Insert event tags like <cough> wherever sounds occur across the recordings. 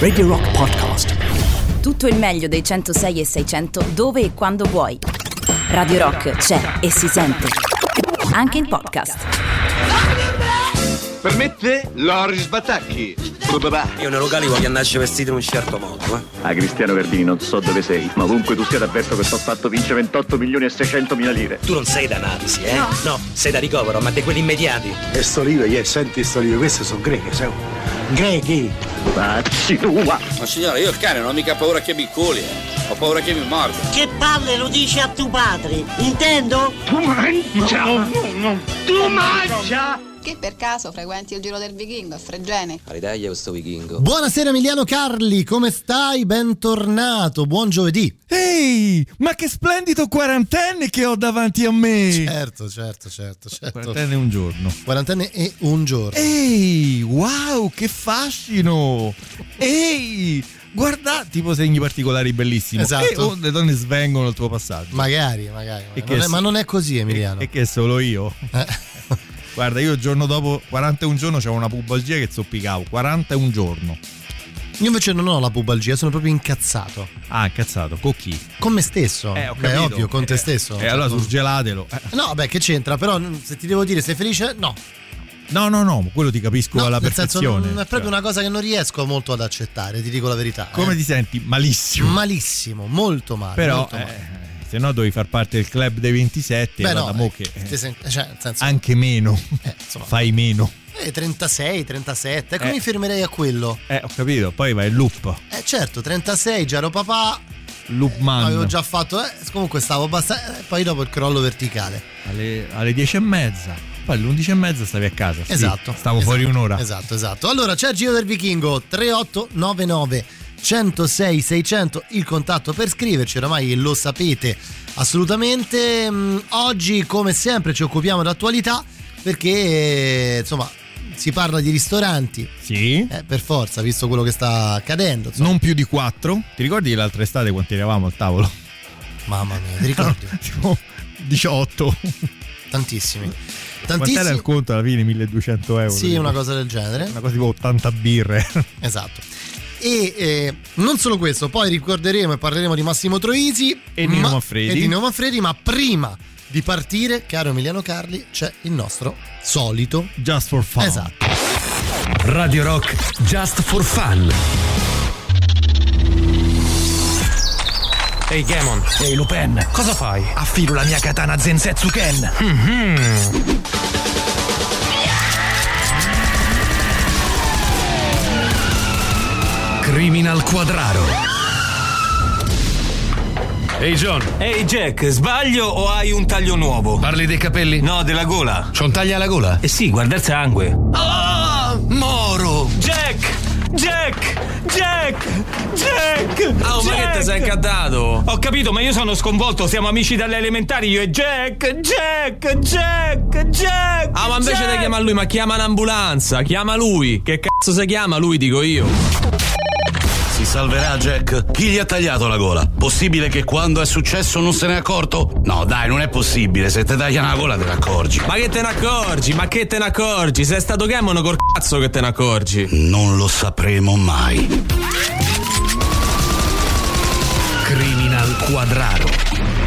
Radio Rock Podcast. Tutto il meglio dei 106 e 600 dove e quando vuoi. Radio Rock c'è e si sente. Anche in podcast. Per me te, Loris Batacchi. Io nei locali voglio andarci vestito in un certo modo, eh. Ah, Cristiano Verdini, non so dove sei, ma ovunque tu sia t'avverto che sto fatto vince 28 milioni e 600 mila lire. Tu non sei da analisi, eh? No. sei da ricovero, ma di quelli immediati. E sto libro, yeah, senti sto libro, queste sono greche, sai? Grechi! Pazzi tua! Ma signore, io il cane non ho mica paura che mi culi, eh. Ho paura che mi morda. Che palle lo dici a tuo padre, intendo? Tu mangia! Tu mangia! Che per caso frequenti il giro del vichingo a Fregene? All'Italia questo vichingo. Buonasera Emiliano Carli, come stai? Bentornato, buon giovedì. Ehi, ma che splendido quarantenne che ho davanti a me! Certo, certo, certo, certo. Quarantenne un giorno. Quarantenne e un giorno. Ehi, wow, che fascino! Ehi, guarda, tipo segni particolari bellissimi. Esatto. E oh, le donne svengono il tuo passaggio. Magari, magari. Magari. Non è- s- ma non è così Emiliano. E che solo io? Eh. Guarda, io il giorno dopo 41 giorni c'avevo una pubalgia che zoppicavo. 41 giorno. Io invece non ho la pubalgia, sono proprio incazzato. Ah, incazzato, con chi? Con me stesso. Eh, Beh, ovvio, con te Eh, stesso. E allora Cioè, surgelatelo. Eh. No, beh, che c'entra? Però se ti devo dire sei felice, no. No, no, no, quello ti capisco No, alla senso perfezione. non- è proprio Cioè, una cosa che non riesco molto ad accettare, ti dico la verità. Come eh. ti senti? Malissimo. Malissimo, molto male. Però, molto male. Eh, se no dovevi far parte del club dei 27. Beh, no, mo eh, che, eh, sen- cioè, senso, anche meno. eh, insomma, Fai meno. eh, 36, 37, ecco Eh. mi fermerei a quello. Eh, ho capito. Poi vai in loop. Eh certo, 36, già ero papà, Loop man. avevo già fatto, eh, comunque stavo abbastanza, eh, poi dopo il crollo verticale. Alle, alle 10 e mezza. Poi alle 11 e mezza stavi a casa. sì. Esatto. Stavo esatto, fuori un'ora. Esatto, esatto. Allora c'è il Giro del Vichingo 3899 106 600 il contatto per scriverci, oramai lo sapete assolutamente. Mm, Oggi come sempre ci occupiamo d'attualità perché insomma si parla di ristoranti, Sì. eh, per forza, visto quello che sta accadendo. insomma. Non più di 4. Ti ricordi l'altra estate quanti eravamo al tavolo? Mamma mia, ti ricordi? <laughs> tipo 18. Tantissimi. Quant'era il Tantissimi. conto alla fine? 1200 euro. Sì, tipo. una cosa del genere. Una cosa tipo 80 birre. Esatto. E eh, non solo questo, poi ricorderemo e parleremo di Massimo Troisi E Nino ma- Manfredi. e di Nino Manfredi, ma prima di partire, caro Emiliano Carli, c'è il nostro solito. Just for fun. Esatto. Radio Rock Just for Fun. Ehi Gamon, Ehi Lupin, cosa fai? affilo la mia katana Zensetsu Ken. Criminal Quadraro. Ehi John, Ehi Jack, sbaglio o hai un taglio nuovo? parli dei capelli? No, della gola. C'ho un taglio alla gola? Eh sì, guarda il sangue. Ah, Moro! Jack! Jack! Jack! Jack! Oh, ma che Jack! ti sei incaddato? Ho capito, ma io sono sconvolto, siamo amici dalle elementari, io e Jack! Jack! Jack! Jack! Ah, ma invece Jack! di chiamare lui, ma chiama un'ambulanza, chiama lui. Che cazzo si chiama lui, dico io. Salverà Jack? Chi gli ha tagliato la gola? Possibile che quando è successo non se ne è accorto? No, dai, non è possibile. Se ti tagliano la gola te ne accorgi. Ma che te ne accorgi? Ma che te ne accorgi? Sei stato Gamon col cazzo che te ne accorgi? Non lo sapremo mai. Criminal Quadraro.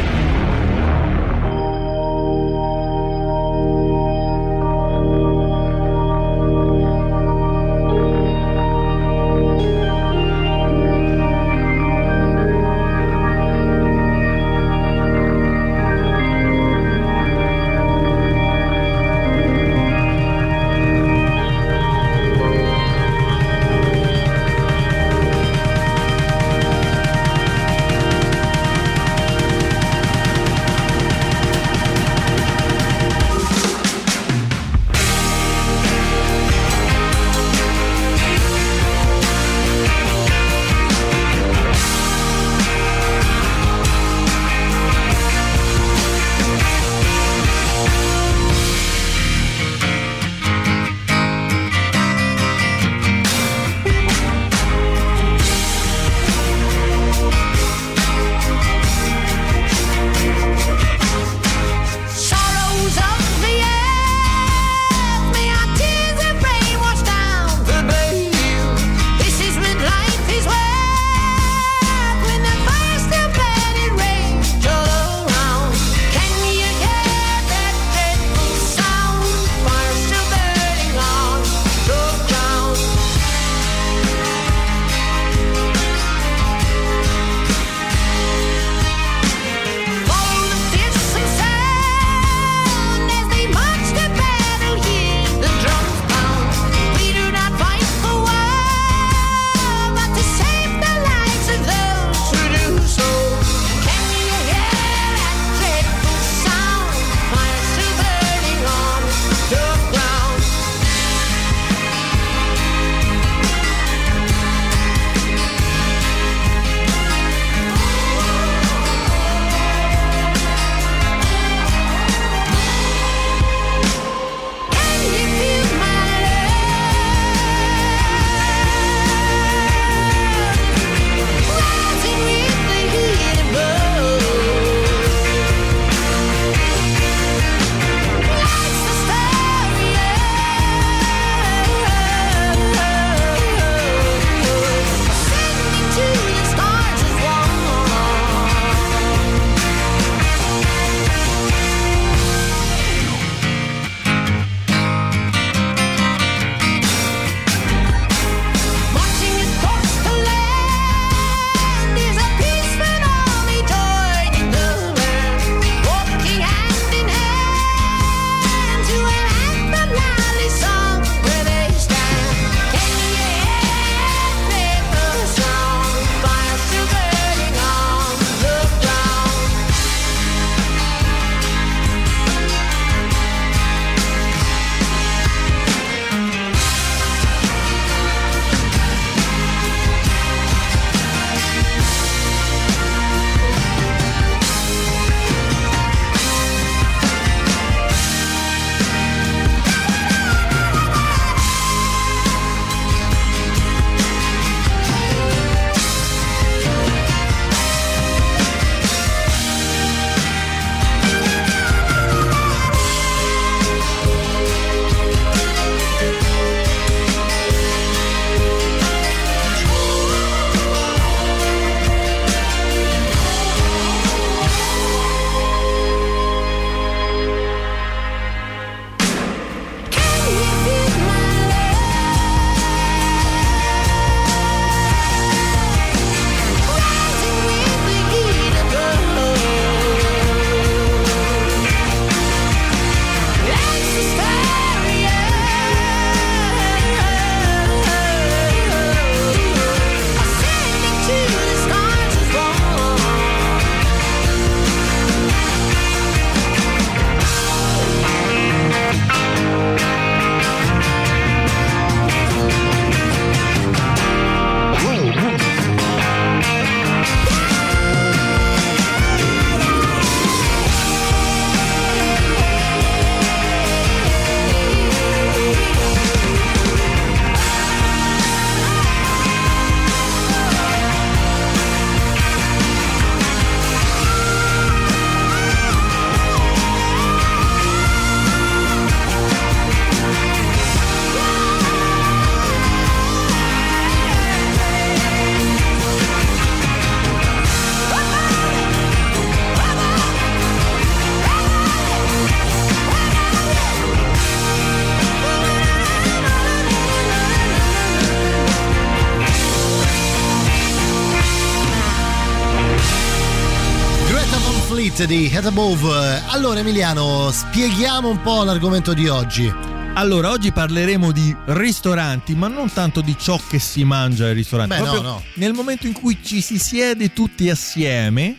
Di Head Above. Allora Emiliano, spieghiamo un po' l'argomento di oggi. Allora, oggi parleremo di ristoranti, ma non tanto di ciò che si mangia ai ristoranti. Beh, Proprio no, no. Nel momento in cui ci si siede tutti assieme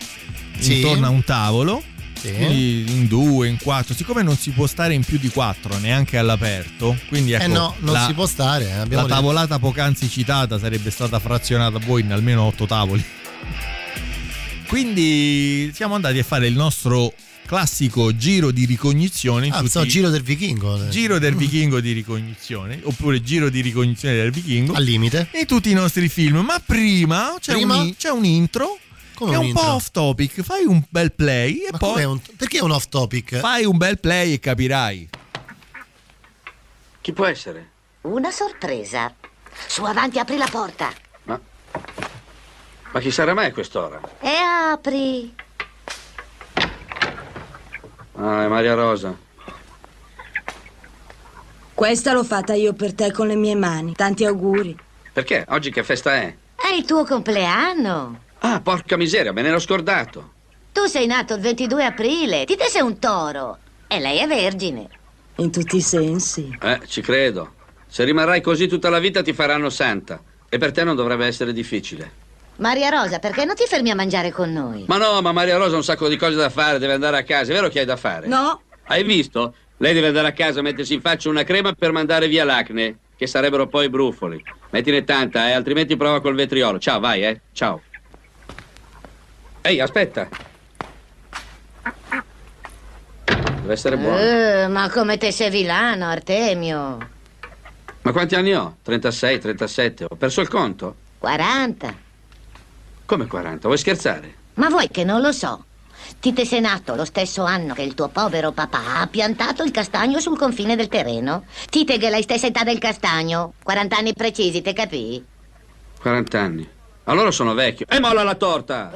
Sì. intorno a un tavolo, Sì. quindi in due, in quattro, siccome non si può stare in più di quattro, neanche all'aperto, quindi ecco, eh no, non la, si può stare. eh, la detto. tavolata poc'anzi citata sarebbe stata frazionata poi in almeno otto tavoli. Quindi siamo andati a fare il nostro classico giro di ricognizione. Ah, tutti- so, giro del vichingo. Giro del vichingo di ricognizione, oppure giro di ricognizione del vichingo. Al limite. In tutti i nostri film. Ma prima c'è, Prima? Un, c'è un intro. Come che è un un intro? po' off topic. Fai un bel play e Ma poi. un- perché è un off topic? Fai un bel play e capirai. Chi può essere? Una sorpresa. Su avanti, apri la porta. Ma chi sarà mai a quest'ora? E apri. Ah, è Maria Rosa. Questa l'ho fatta io per te con le mie mani. Tanti auguri. Perché? Oggi che festa è? È il tuo compleanno. Ah, porca miseria, me ne ero scordato. Tu sei nato il 22 aprile. Tite sei un toro. E lei è vergine. In tutti i sensi. Eh, ci credo. Se rimarrai così tutta la vita ti faranno santa. E per te non dovrebbe essere difficile. Maria Rosa, perché non ti fermi a mangiare con noi? Ma no, ma Maria Rosa ha un sacco di cose da fare, deve andare a casa. È vero che hai da fare? No. Hai visto? Lei deve andare a casa, mettersi in faccia una crema per mandare via l'acne, che sarebbero poi brufoli. Mettine tanta, eh, altrimenti prova col vetriolo. Ciao, vai, eh. Ciao. Ehi, aspetta. Deve essere buono. Eh, ma come te sei vilano, Artemio? Ma quanti anni ho? 36, 37. Ho perso il conto? 40. Come 40? Vuoi scherzare? Ma vuoi che non lo so? Tite sei nato lo stesso anno che il tuo povero papà ha piantato il castagno sul confine del terreno. Tite che la stessa età del castagno. 40 anni precisi, te capì? 40 anni. Allora sono vecchio. E molla la torta!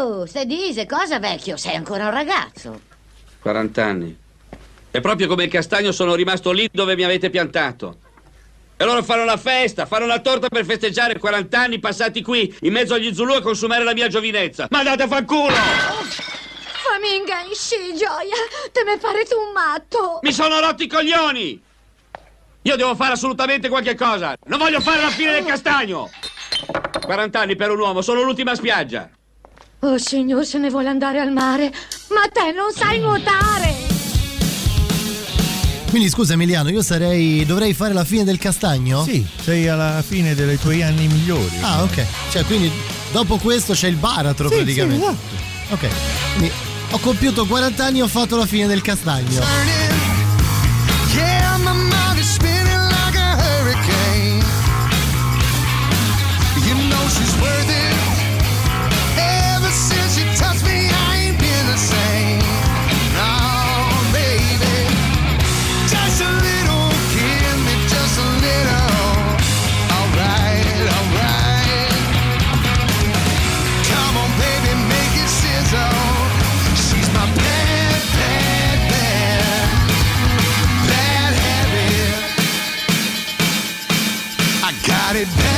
Oh, se dice cosa vecchio, sei ancora un ragazzo. 40 anni. E proprio come il castagno sono rimasto lì dove mi avete piantato. E loro fanno la festa, fanno la torta per festeggiare 40 anni passati qui, in mezzo agli Zulu a consumare la mia giovinezza. Ma andate a fanculo! Fammi ingansci, gioia. Te me pare tu un matto. Mi sono rotti i coglioni! Io devo fare assolutamente qualche cosa. Non voglio fare la fine del castagno! 40 anni per un uomo, sono l'ultima spiaggia. Oh, signor, se ne vuole andare al mare. Ma te non sai nuotare. Quindi scusa Emiliano, io sarei. dovrei fare la fine del castagno? Sì, sei alla fine dei tuoi anni migliori. Ah, ok. Cioè, quindi dopo questo c'è il baratro Sì, praticamente. sì, esatto. Ok. Quindi ho compiuto 40 anni e ho fatto la fine del castagno. Got it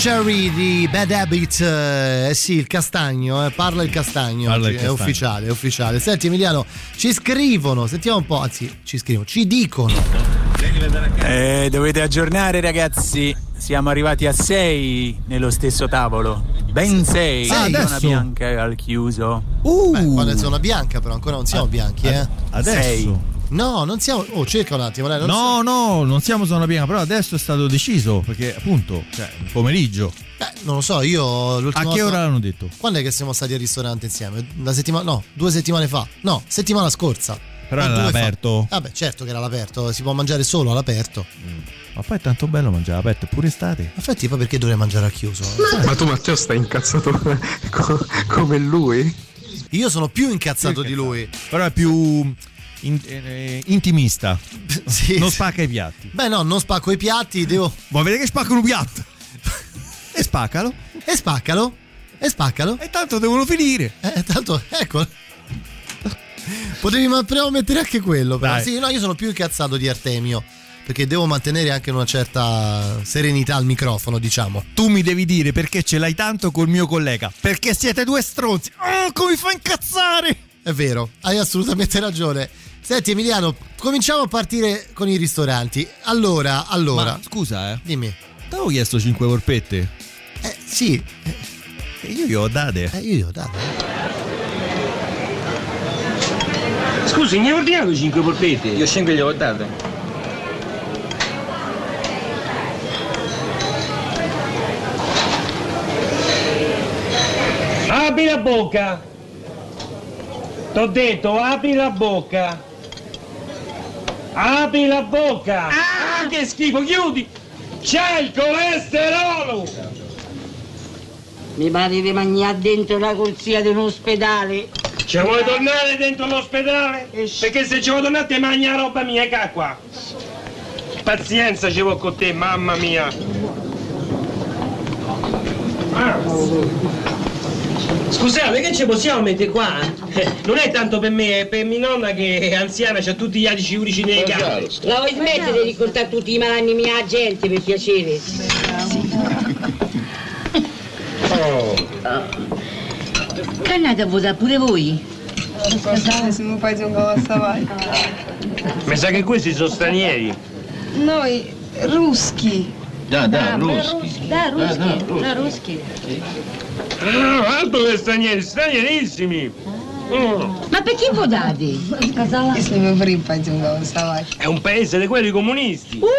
Cherry di Bad Habit, eh, eh sì, il castagno, eh, parla il castagno, Parla il è castagno. ufficiale, è ufficiale. Senti Emiliano, ci scrivono, sentiamo un po', anzi ci scrivono, ci dicono. Eh, dovete aggiornare ragazzi, siamo arrivati a 6 nello stesso tavolo. Ben 6, Ah, zona adesso? bianca al chiuso. Beh, quando è zona bianca però ancora non siamo bianchi, eh. Adesso? Sei. No, non siamo... Oh, cerca un attimo, dai, non No, no, non siamo zona piena, però adesso è stato deciso perché appunto, cioè, pomeriggio. Beh, non lo so, io l'ultima A che volta- ora l'hanno detto? Quando è che siamo stati al ristorante insieme? La settimana... No, due settimane fa. No, settimana scorsa. Però era all'aperto. Vabbè, certo che era all'aperto, si può mangiare solo all'aperto. Ma poi è tanto bello mangiare aperto, pure estate. Infatti, poi perché dovrei mangiare al chiuso? Ma tu Matteo stai incazzato <laughs> co- come lui? Io sono più incazzato di lui. Però è più in- eh, intimista. <laughs> Sì, non spacca i piatti. Beh, no, non spacco i piatti, devo. Vuoi vedere che spacca un piatto? <laughs> e spaccalo. E spaccalo. E spaccalo. E tanto devono finire. Eh, tanto, ecco. Potevi ma però mettere anche quello. Però. Dai. Sì, no, io sono più incazzato di Artemio. Perché devo mantenere anche una certa serenità al microfono, diciamo. Tu mi devi dire perché ce l'hai tanto col mio collega. Perché siete due stronzi. Oh, come mi fa incazzare! È vero, hai assolutamente ragione. Senti Emiliano, cominciamo a partire con i ristoranti. Allora, allora. Ma scusa, eh. Dimmi. Ti avevo chiesto 5 polpette. Eh, sì. E io gli ho date. Eh, io gli ho date. Scusi, ne ho ordinato 5 polpette. Io 5 gli ho date. Apri la bocca! T'ho detto, apri la bocca! Apri la bocca! Ah, che schifo, chiudi! C'è il colesterolo! Mi pare di mangiare dentro la corsia di un ospedale. Ci vuoi tornare dentro l'ospedale? Perché se ci vuoi tornare ti mangi la roba mia, che qua. Pazienza ci vuoi con te, mamma mia. Ah. Scusate, che ci possiamo mettere qua? Eh, Non è tanto per me, è per mia nonna che è anziana, c'ha tutti gli adici urici nei gambe. La vuoi smettere di ricordare tutti i malanni mia gente, per piacere? Che andate a votare pure voi? Scusate se mi fai giocare vai. Mi sa che questi sono stranieri. Noi ruschi. Da, Da, ruschi. Da, ruschi. Da, ruschi. Ah, altro che stranieri, stranierissimi. Mm. Ma per chi vai. È un paese di quelli comunisti. Uh, io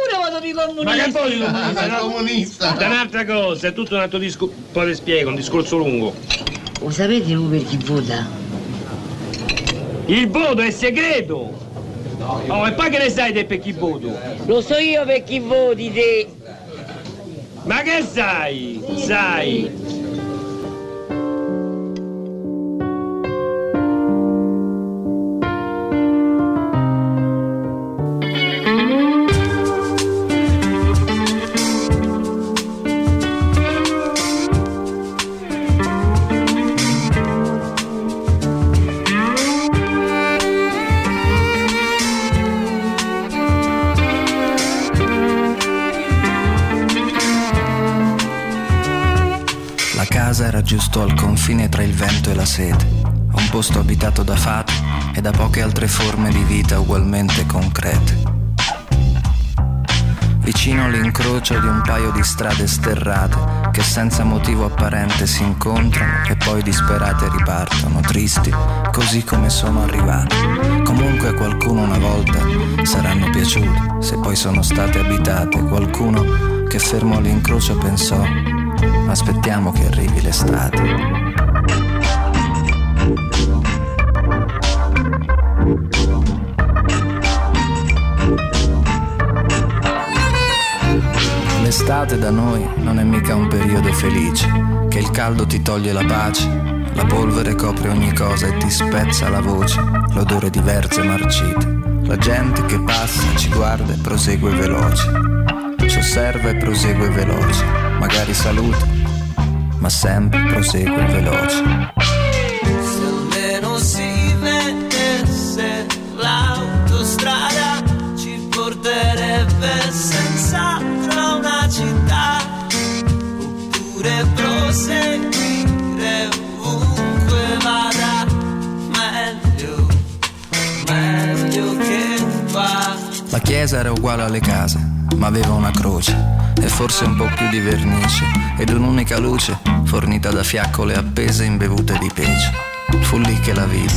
pure voto per i Ma comunisti. che poi comunista? no? comunista. Da un'altra cosa, è tutto un altro discorso. Poi le spiego, un discorso lungo. Lo sapete voi per chi vota? Il voto è segreto! Oh, e poi che ne sai te per chi voto? Lo so io per chi voti te. Ma che sai? Sai! Giusto al confine tra il vento e la sete, un posto abitato da fate e da poche altre forme di vita ugualmente concrete. Vicino l'incrocio di un paio di strade sterrate che senza motivo apparente si incontrano e poi disperate ripartono, tristi, così come sono arrivate. Comunque a qualcuno una volta saranno piaciute, se poi sono state abitate, qualcuno che fermo all'incrocio pensò Aspettiamo che arrivi l'estate. L'estate da noi non è mica un periodo felice, che il caldo ti toglie la pace, la polvere copre ogni cosa e ti spezza la voce, l'odore di verze marcite. La gente che passa ci guarda e prosegue veloce, ci osserva e prosegue veloce, magari saluta, ma sempre prosegue veloce. Se almeno si vedesse l'autostrada ci porterebbe senz'altro una città oppure proseguire ovunque vada meglio, meglio che qua. La chiesa era uguale alle case, ma aveva una croce e forse un po' più di vernice ed un'unica luce fornita da fiaccole appese imbevute di pece. Fu lì che la vidi.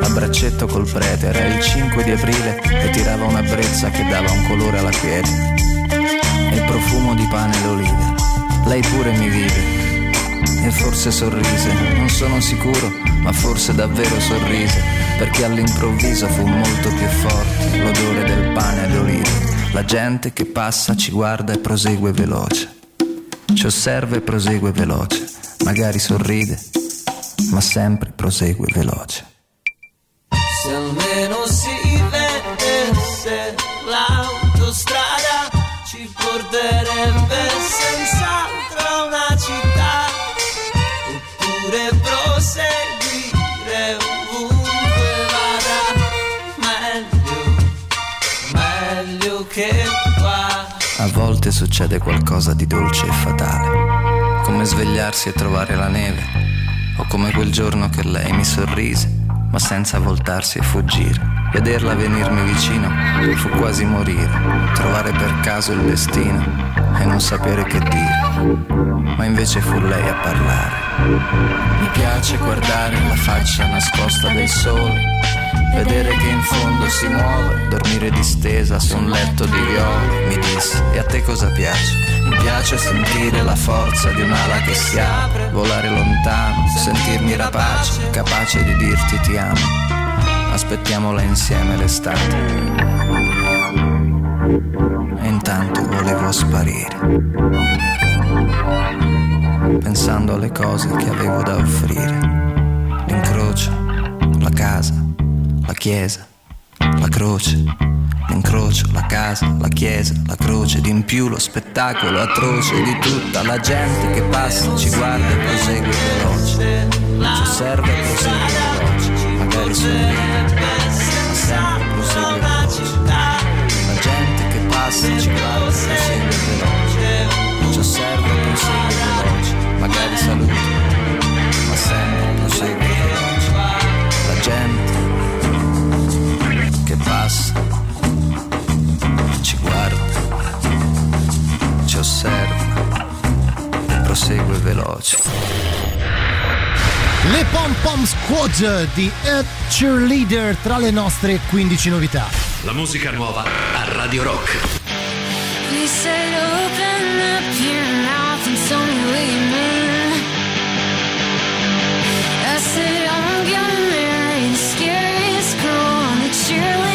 A braccetto col prete era il 5 di aprile e tirava una brezza che dava un colore alla quiete. E il profumo di pane e olive. Lei pure mi vide e forse sorrise, non sono sicuro, ma forse davvero sorrise, perché all'improvviso fu molto più forte l'odore del pane ed olive. La gente che passa ci guarda e prosegue veloce, ci osserva e prosegue veloce, magari sorride, ma sempre prosegue veloce. Se almeno si vedesse l'autostrada ci porterebbe senz'altro A volte succede qualcosa di dolce e fatale, come svegliarsi e trovare la neve, o come quel giorno che lei mi sorrise, ma senza voltarsi e fuggire. Vederla venirmi vicino fu quasi morire, trovare per caso il destino e non sapere che dire. Ma invece fu lei a parlare. Mi piace guardare la faccia nascosta del sole, vedere che in fondo si muove, dormire distesa su un letto di viole, mi disse, e a te cosa piace? Mi piace sentire la forza di un'ala che si apre, volare lontano, sentirmi rapace, capace di dirti ti amo. Aspettiamola insieme l'estate. E intanto volevo sparire, pensando alle cose che avevo da offrire. L'incrocio, la casa, la chiesa, la croce. L'incrocio, la casa, la chiesa, la croce, di in più lo spettacolo atroce di tutta la gente che passa, ci guarda e prosegue veloce, ci osserva e prosegue veloce, magari sorride, ma prosegue veloce. La gente che passa, ci guarda e prosegue veloce, ci osserva e prosegue veloce, magari saluta, ma sempre prosegue veloce. La gente che passa Le Pom Pom Squad di Ed Cheerleader tra le nostre 15 novità. La musica nuova a Radio Rock. You said open up your mouth and tell me what you mean. I said I'm gonna marry the scariest girl on the cheerleading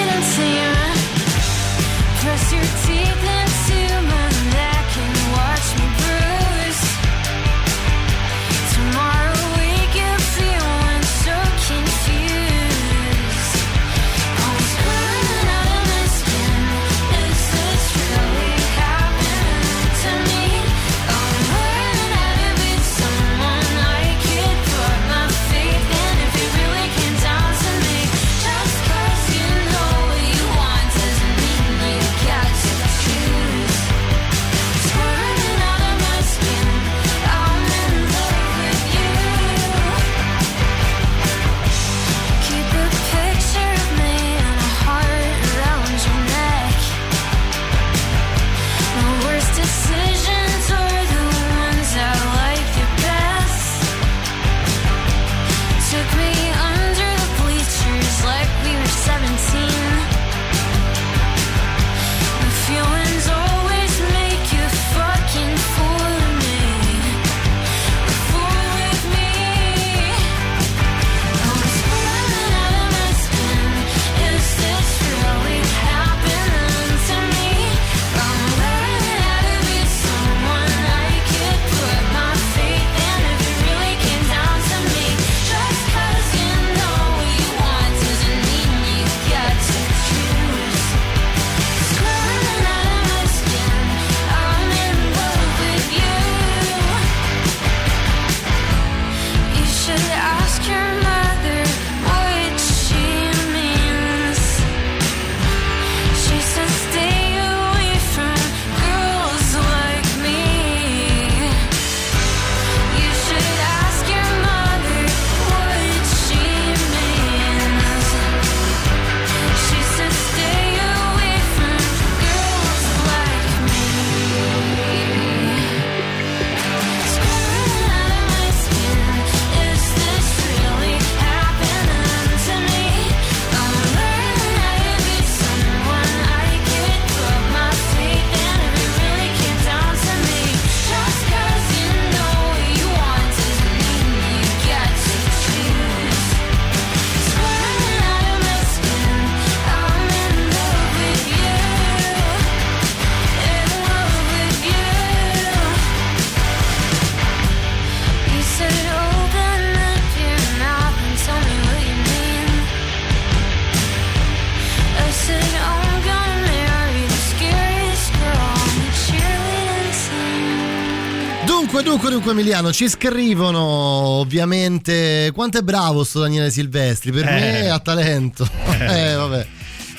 Dunque, dunque, dunque, Emiliano, ci scrivono ovviamente quanto è bravo sto Daniele Silvestri. Per Eh. me ha talento. <laughs> Eh, vabbè.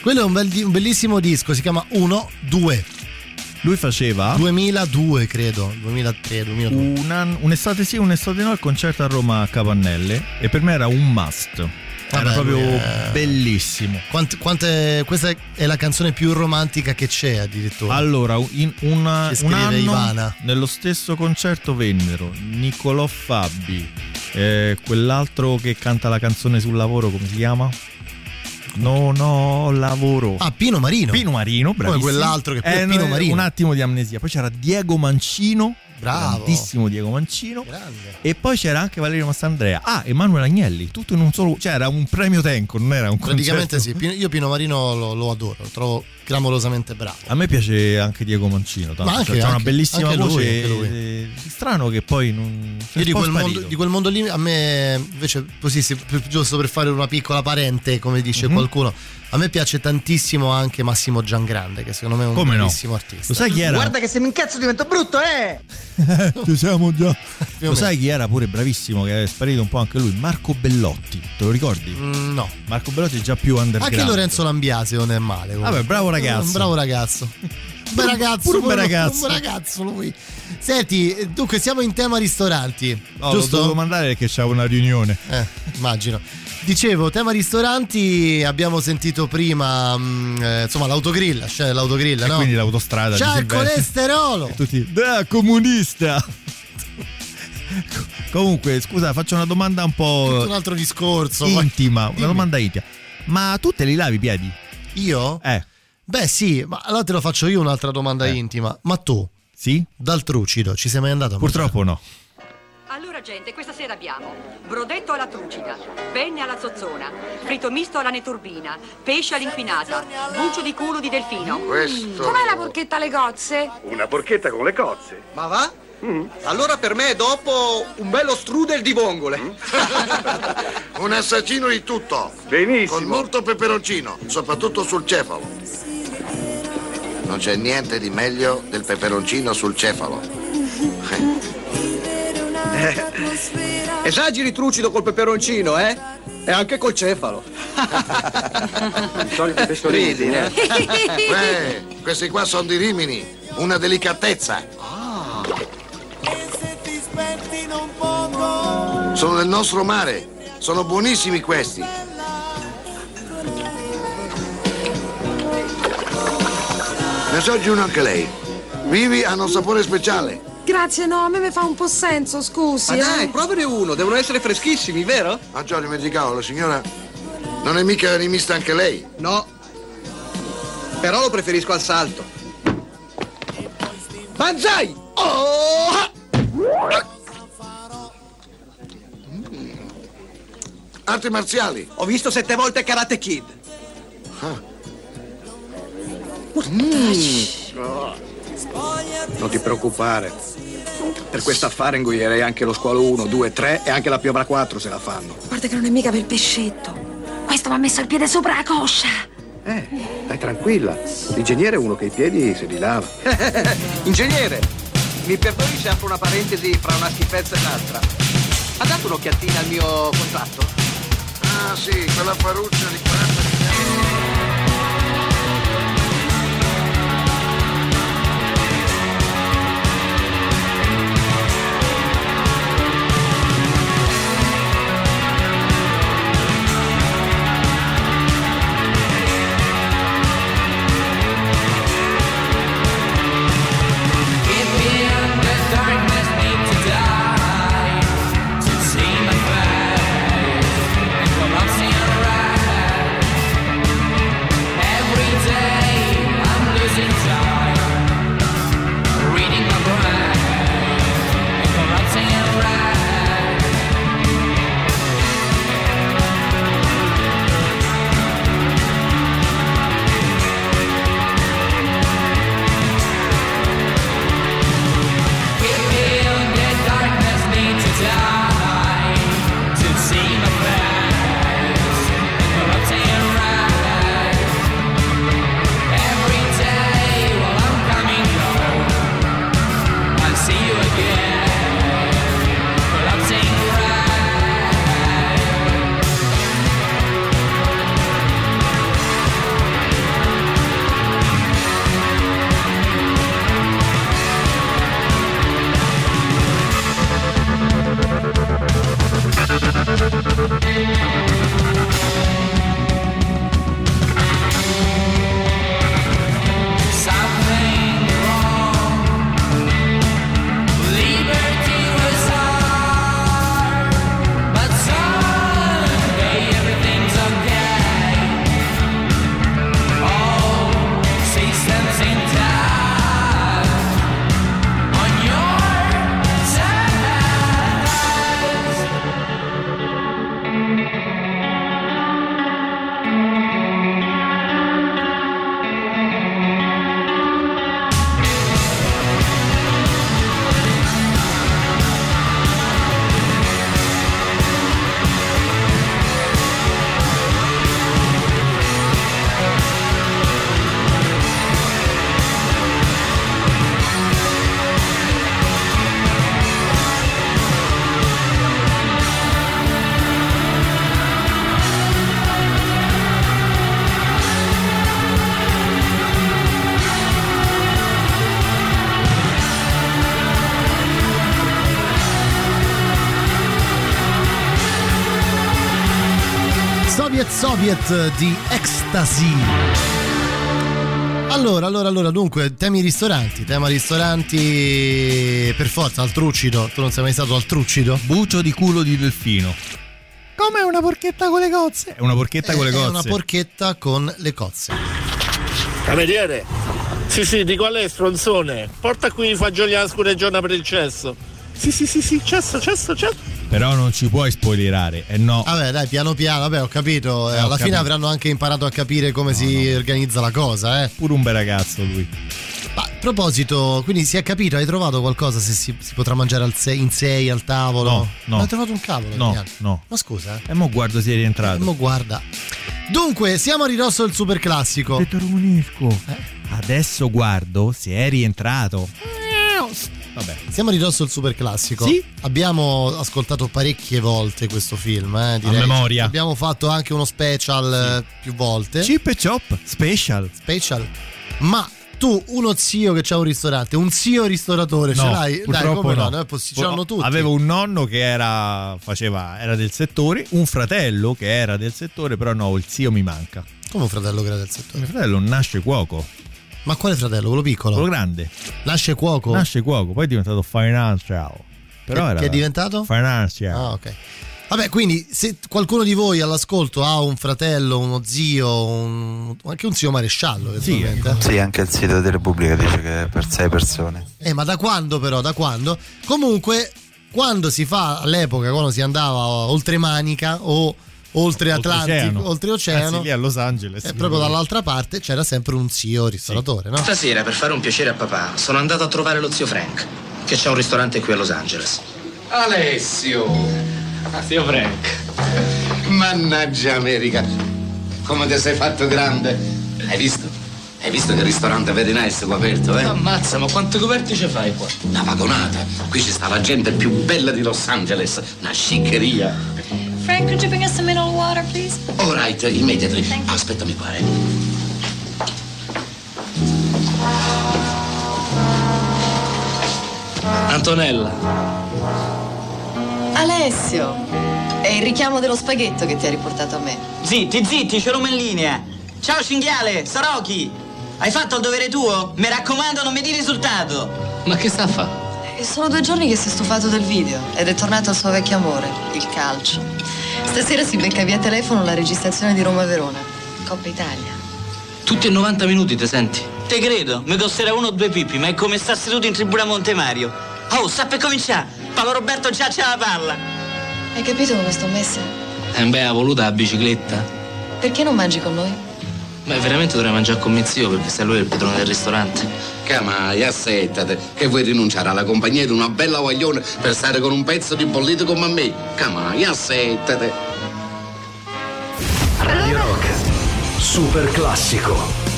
Quello è un, bel un bellissimo disco, si chiama 1, 2. Lui faceva 2002, credo. 2003, 2002. un anno- un'estate sì, un'estate no al concerto a Roma a Capannelle e per me era un must. Era Vabbè, proprio è- bellissimo. Quant- quante- questa è la canzone più romantica che c'è addirittura. Allora, in una- Ci un anno Ivana. nello stesso concerto vennero Niccolò Fabi, eh, quell'altro che canta la canzone sul lavoro, come si chiama? No, no, lavoro. Ah, Pino Marino. Pino Marino, bravissimo. quell'altro che è Eh, Pino no, Marino. Un attimo di amnesia. Poi c'era Diego Mancino. Bravo. Grandissimo Diego Mancino. E poi c'era anche Valerio Massandrea. Ah, Emanuele Agnelli. Tutto in un solo. Cioè, era un premio Tenco, non era un Praticamente concerto. sì, io Pino Marino lo, lo adoro, lo trovo clamorosamente bravo. A me piace anche Diego Mancino. Tanto. Ma anche- Cioè, c'ha una anche- bellissima anche lui, voce. anche lui. eh, Strano che poi non. Io di quel, mondo, di quel mondo lì, a me invece, così, se- giusto per fare una piccola parente, come dice Mhm. qualcuno, a me piace tantissimo anche Massimo Giangrande, che secondo me è un Come no? bellissimo artista. Lo sai chi era? Guarda che se mi incazzo divento brutto, eh! <laughs> Ci siamo già. <laughs> Più Lo sai chi era pure bravissimo, che è sparito un po' anche lui? Marco Bellotti. Te lo ricordi? Mm, no. Marco Bellotti è già più underground. Anche Lorenzo Lambiase non è male. comunque. Vabbè, bravo ragazzo. Un bravo ragazzo. Un <laughs> bel ragazzo. pure un bel ragazzo. Un bel ragazzo lui. Senti, dunque siamo in tema ristoranti. No, lo giusto? dovevo mandare perché c'era una riunione. Eh, immagino. Dicevo, tema ristoranti, abbiamo sentito prima, mm, eh, insomma, l'autogrill, cioè l'autogrill, E no? quindi l'autostrada. C'ha di il colesterolo! E tutti, da comunista! Comunque, scusa, faccio una domanda un po' Tutto un altro discorso. intima. Una Dimmi. domanda intima. Ma tu te li lavi i piedi? Io? Eh. Beh, sì, ma allora te lo faccio io un'altra domanda intima. Ma tu? Sì? Dal trucido ci sei mai andato a Purtroppo no. Allora gente, questa sera abbiamo brodetto alla trucida, penne alla zozzona, fritto misto alla neturbina, pesce all'inquinata, buccio di culo di delfino. Questo- Com'è la porchetta alle cozze? Una porchetta con le cozze. Ma va? Allora per me dopo un bello strudel di vongole. <laughs> Un assaggino di tutto. Benissimo. Con molto peperoncino, soprattutto sul cefalo. Non c'è niente di meglio del peperoncino sul cefalo. Eh, esageri trucido col peperoncino, eh? E anche col cefalo. Il solito Ridi, eh? Eh, questi qua sono di Rimini, una delicatezza. Sono del nostro mare, sono buonissimi questi. Ne assaggi uno anche lei. Vivi hanno un sapore speciale. Grazie, no, a me mi fa un po' senso, scusi. Ma dai, eh. provane uno, devono essere freschissimi, vero? Ah già, dimenticavo, la signora non è mica animista anche lei. No. Però lo preferisco al salto. Banzai! Oh! Arti marziali. Ho visto sette volte Karate Kid. Non ti preoccupare. Per quest'affare ingoierei anche lo squalo 1, 2, 3 e anche la piovra 4 se la fanno. Guarda che non è mica per pescetto. Questo mi ha messo il piede sopra la coscia. Eh, stai tranquilla. L'ingegnere è uno che i piedi se li lava. <laughs> Ingegnere, mi perdoni se apro una parentesi fra una schifezza e l'altra. Ha dato un'occhiatina al mio contratto? Ah sì, quella paruccia di 40 Soviet Soviet di Ecstasy. Allora, allora, allora, dunque, temi ristoranti, tema ristoranti per forza, al trucido. Tu non sei mai stato al trucido? Bucio di culo di delfino. Come una porchetta con le cozze? È una porchetta con le È cozze. una porchetta con le cozze. Cameriere? Sì, sì, di qual è stronzone? Porta qui i fagioli alla scureggiona per il cesso. Sì, sì, sì, sì, cesso, cesso, cesso. Però non ci puoi spoilerare, eh no. Vabbè, dai, piano piano, vabbè, ho capito. eh, Eh, ho alla fine capito. avranno anche imparato a capire come si organizza la cosa, eh. Pure un bel ragazzo lui. Ma a proposito, quindi si è capito, hai trovato qualcosa se si, si potrà mangiare sei- in sei al tavolo? No, no. Non hai trovato un cavolo? No, no. Ma scusa, eh. E mo guardo se è rientrato. Mo guarda. Dunque, siamo a ridosso del super classico. Detto Romanesco. Adesso guardo se è rientrato. Vabbè. Siamo a ridosso del super classico. Sì. Abbiamo ascoltato parecchie volte questo film, eh, direi. memoria. Abbiamo fatto anche uno special eh, più volte. Chip e chop, special. Special. Ma tu, uno zio che c'ha un ristorante, un zio ristoratore, ce No, l'hai? Dai, come no? no. non è possi- ce l'hanno tutti. Avevo un nonno che era, faceva, era del settore, un fratello che era del settore, però no, il zio mi manca. Come un fratello che era del settore? Mio fratello nasce cuoco. Ma quale fratello? Quello piccolo? Quello grande. Nasce cuoco? Nasce cuoco, poi è diventato financial. Però Che- era che è diventato? Financial. Ah, ok. Vabbè, quindi se qualcuno di voi all'ascolto ha un fratello, uno zio, un- anche un zio maresciallo, eventualmente. Sì, anche il sito di Repubblica dice che è per sei persone. Eh, ma da quando però? Da quando? Comunque, quando si fa all'epoca, quando si andava oltre Manica o oltre Atlantico, Oltreoceano. Anzi, lì a Los Angeles. e proprio dall'altra parte c'era sempre un zio ristoratore, no? Stasera, per fare un piacere a papà, sono andato a trovare lo zio Frank, che c'ha un ristorante qui a Los Angeles. Alessio! Ah, zio Frank. Mannaggia America, come ti sei fatto grande. Hai visto? Hai visto che ristorante very nice qua aperto, eh? Ammazza, ma quanti coperti ci fai qua? Una vagonata. Qui ci sta la gente più bella di Los Angeles, una sciccheria. Frank, could you bring us some mineral water, please? All right, immediately. Aspettami qua, eh. Antonella. Alessio, è il richiamo dello spaghetto che ti ha riportato a me. Zitti, zitti, c'ero in linea. Ciao cinghiale, Sarochi. Hai fatto il dovere tuo? Mi raccomando, non mi di risultato. Ma che sta a fare? E sono due giorni che si è stufato del video ed è tornato al suo vecchio amore, il calcio. Stasera si becca via telefono la registrazione di Roma-Verona, Coppa Italia. Tutti e 90 minuti, ti senti? Te credo, mi costerà uno o due pippi, ma è come sta seduto in tribuna Monte Mario. Oh, sta per cominciare. Paolo Roberto già c'ha la palla. Hai capito come sto messa? Eh beh, ha voluta la bicicletta. Perché non mangi con noi? Beh, veramente dovrei mangiare con mio zio perché se lui è il padrone del ristorante. Camai, assettate, che vuoi rinunciare alla compagnia di una bella guaglione per stare con un pezzo di bollito come me? Camai, assettate. Radio Rock. Super classico.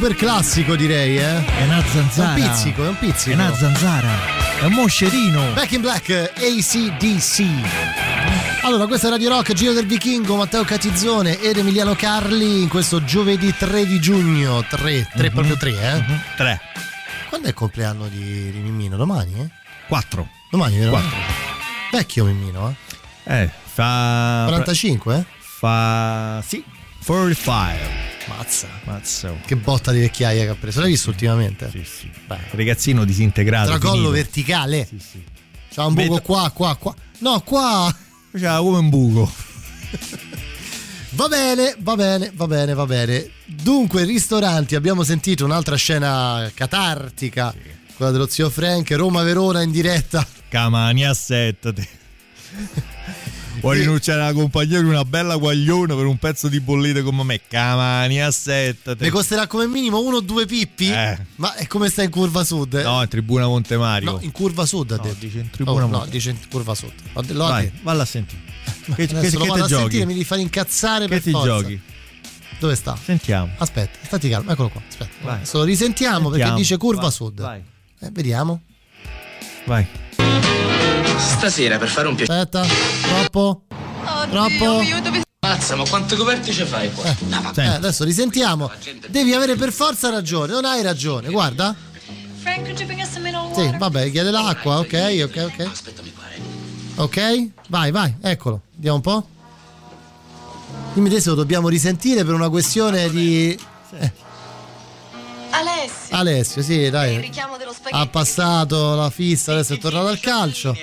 Super classico direi, eh? È una zanzara. È un pizzico, è un pizzico. È una zanzara. È un moscerino. Back in Black ACDC. Allora, questa è Radio Rock, Giro del Vichingo, Matteo Catizzone ed Emiliano Carli in questo giovedì 3 di giugno. 3, 3 proprio 3, eh? 3. Quando è il compleanno di, di Mimmino? Domani, eh? 4. Domani, vero? Quattro. Vecchio Mimmino, eh? Eh, fa 45, eh? Fa sì, 45. Mazza. Mazza. Che botta di vecchiaia che ha preso. L'hai visto ultimamente? Sì, sì. Ragazzino disintegrato. Tracollo finito. verticale. C'ha un buco Vedo- qua, qua, qua. No, qua. C'ha come un buco. <laughs> Va bene, va bene, va bene, va bene. Dunque, ristoranti, abbiamo sentito un'altra scena catartica, quella dello zio Frank, Roma-Verona in diretta. Camani, assettate. <laughs> Vuoi rinunciare alla compagnia di una bella guagliona per un pezzo di bollite come me? Camani, assettate. Ne costerà come minimo uno o due pippi? Eh. Ma è come sta in curva sud? eh? No, in tribuna Monte Mario. No, in curva sud ha No, detto. dice in tribuna Oh, no, dice in curva sud. Lo Vai, valla a sentire. <laughs> Che, che, che vado te a giochi? sentire, mi devi fare incazzare Che per ti forza. giochi? Dove sta? Sentiamo. Aspetta, stati calmo, eccolo qua. Aspetta. Vai. Adesso lo risentiamo perché Sentiamo. dice curva Vai, sud. vai. Eh, vediamo. Vai. Stasera per fare un piacere. Aspetta, troppo. Troppo. Mazza, ma quante coperte ci fai qua? Eh, adesso risentiamo. Devi avere per forza ragione, non hai ragione. Guarda. Frank, could you Sì, vabbè, chiede l'acqua, ok, ok, ok. Ok, vai, vai, eccolo. Vediamo un po'. Dimmi te se lo dobbiamo risentire per una questione di. eh, Alessio. Alessio, sì, Il dai. richiamo dello Ha spaghetti. passato la fissa, adesso è tornato al calcio.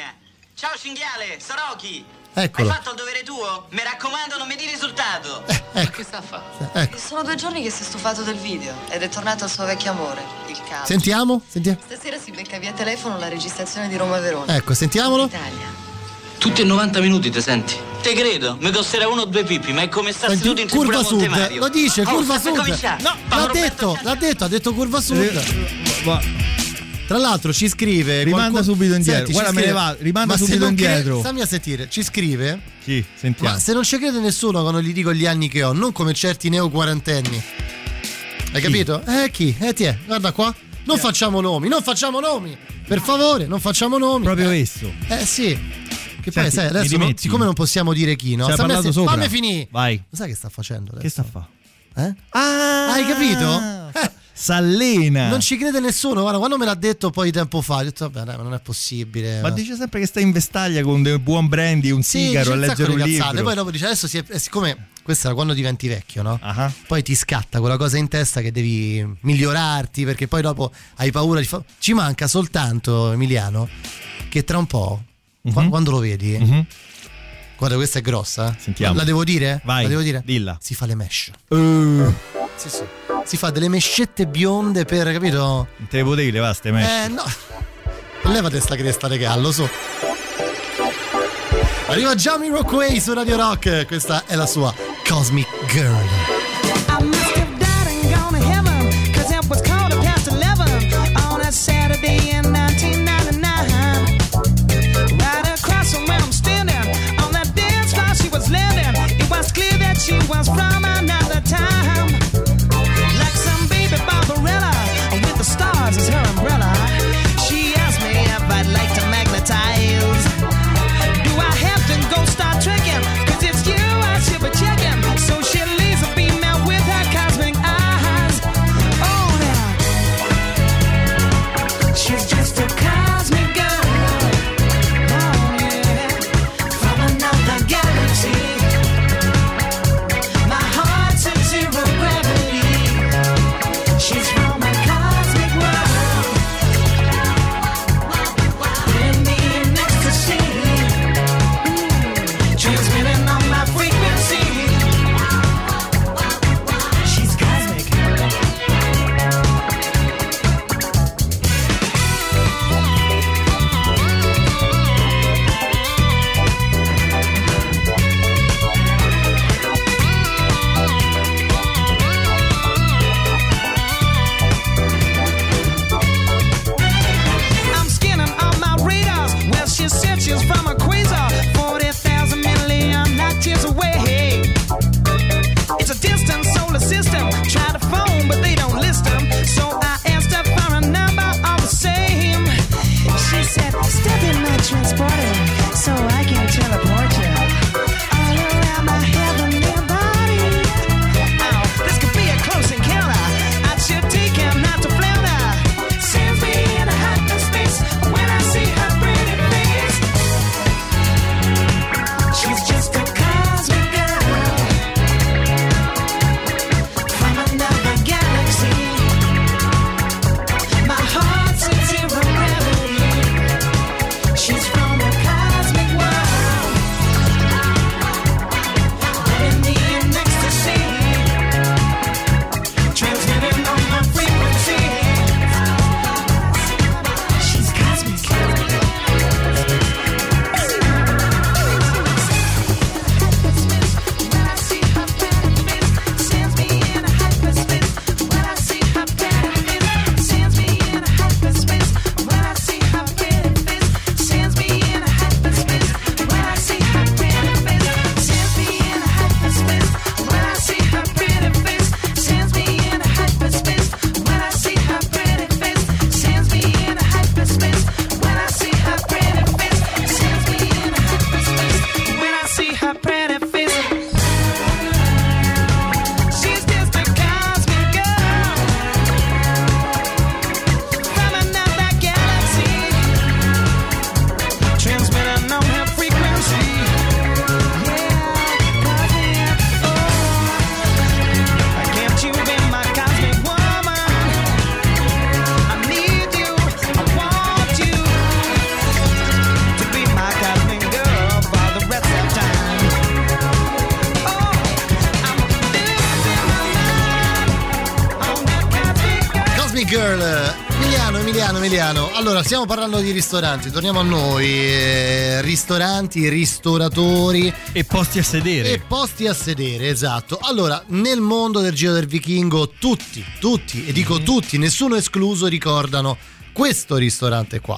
Ciao cinghiale, Sarochi. Eccolo. Hai fatto il dovere tuo? Mi raccomando, non mi di risultato. ecco. Che sta a fare? Ecco. Sono due giorni che si è stufato del video ed è tornato al suo vecchio amore, il calcio. Sentiamo? Sentiamo. Stasera si becca via telefono la registrazione di Roma Verona. Ecco, sentiamolo. Italia. Tutti e 90 minuti, te senti? Te credo, mi costerà uno o due pippi, ma è come sta Senti, seduto in curva sud, Mario. lo dice, Oh, curva sud. No, l'ha Roberto detto, l'ha detto, ha detto curva sud. Eh, Tra l'altro ci scrive Rimanda qualcuno- subito indietro. Senti, Guarda, ci me ne scrive- va- rimanda Ma subito non cre- indietro. Stammi a sentire, ci scrive Sì, sentiamo. Ma se non ci crede nessuno quando gli dico gli anni che ho, non come certi neo quarantenni. Hai capito? Eh chi? Eh ti è, guarda qua. Non facciamo nomi, non facciamo nomi. Per favore, non facciamo nomi. Proprio eh, questo. eh sì. Che poi Senti, sai, mi adesso non- siccome non possiamo dire chi, no? Se- sopra. Fammi finire. Vai. Lo sai che sta facendo adesso? Che sta a fa? Eh? Ah, Hai capito? Eh, S'allena. non ci crede nessuno. Guarda, quando me l'ha detto poi tempo fa, ho detto, vabbè, dai, ma non è possibile. Ma dice sempre che sta in vestaglia con dei buon brandy, un Sì, sigaro, a un leggere un libro. Poi dopo dice adesso si è, eh, siccome questo era quando diventi vecchio, no? Ah, Poi ti scatta quella cosa in testa che devi migliorarti perché poi dopo hai paura di fa- Ci manca soltanto, Emiliano, che tra un po', Mhm. quando lo vedi, Mhm. guarda questa è grossa. eh. Sentiamo. La devo dire? Vai, La devo dire? dilla. Si fa le mesh. Uh, Sì, sì. Si fa delle mescette bionde per, capito? non te le potevi levare ste mesh. Eh no. Levate sta cresta regallo su. Arriva Jamie Rockway su Radio Rock. Questa è la sua Cosmic Girl. I must have died and gone to heaven, cause it was quarter past 11 on a Saturday in 1999. Right across from where I'm standing, on that dance floor she was landing. It was clear that she was from stiamo parlando di ristoranti, torniamo a noi. Eh, ristoranti, ristoratori. E posti a sedere. E posti a sedere, esatto. Allora, nel mondo del Giro del Vichingo, tutti, tutti, e dico tutti, nessuno escluso, ricordano questo ristorante qua.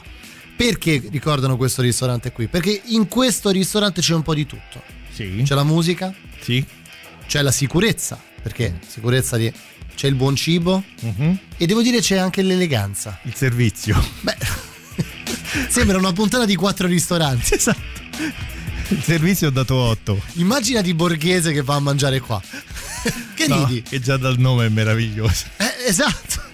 Perché ricordano questo ristorante qui? Perché in questo ristorante c'è un po' di tutto. Sì. C'è la musica, Sì. c'è la sicurezza, perché sicurezza di... c'è il buon cibo Mhm. e devo dire c'è anche l'eleganza. Il servizio. Beh, <laughs> sembra una puntata di quattro ristoranti. Esatto. Il servizio ho dato 8. Immaginati Borghese che va a mangiare qua. che ridi? Che già dal nome è meraviglioso. Eh, esatto.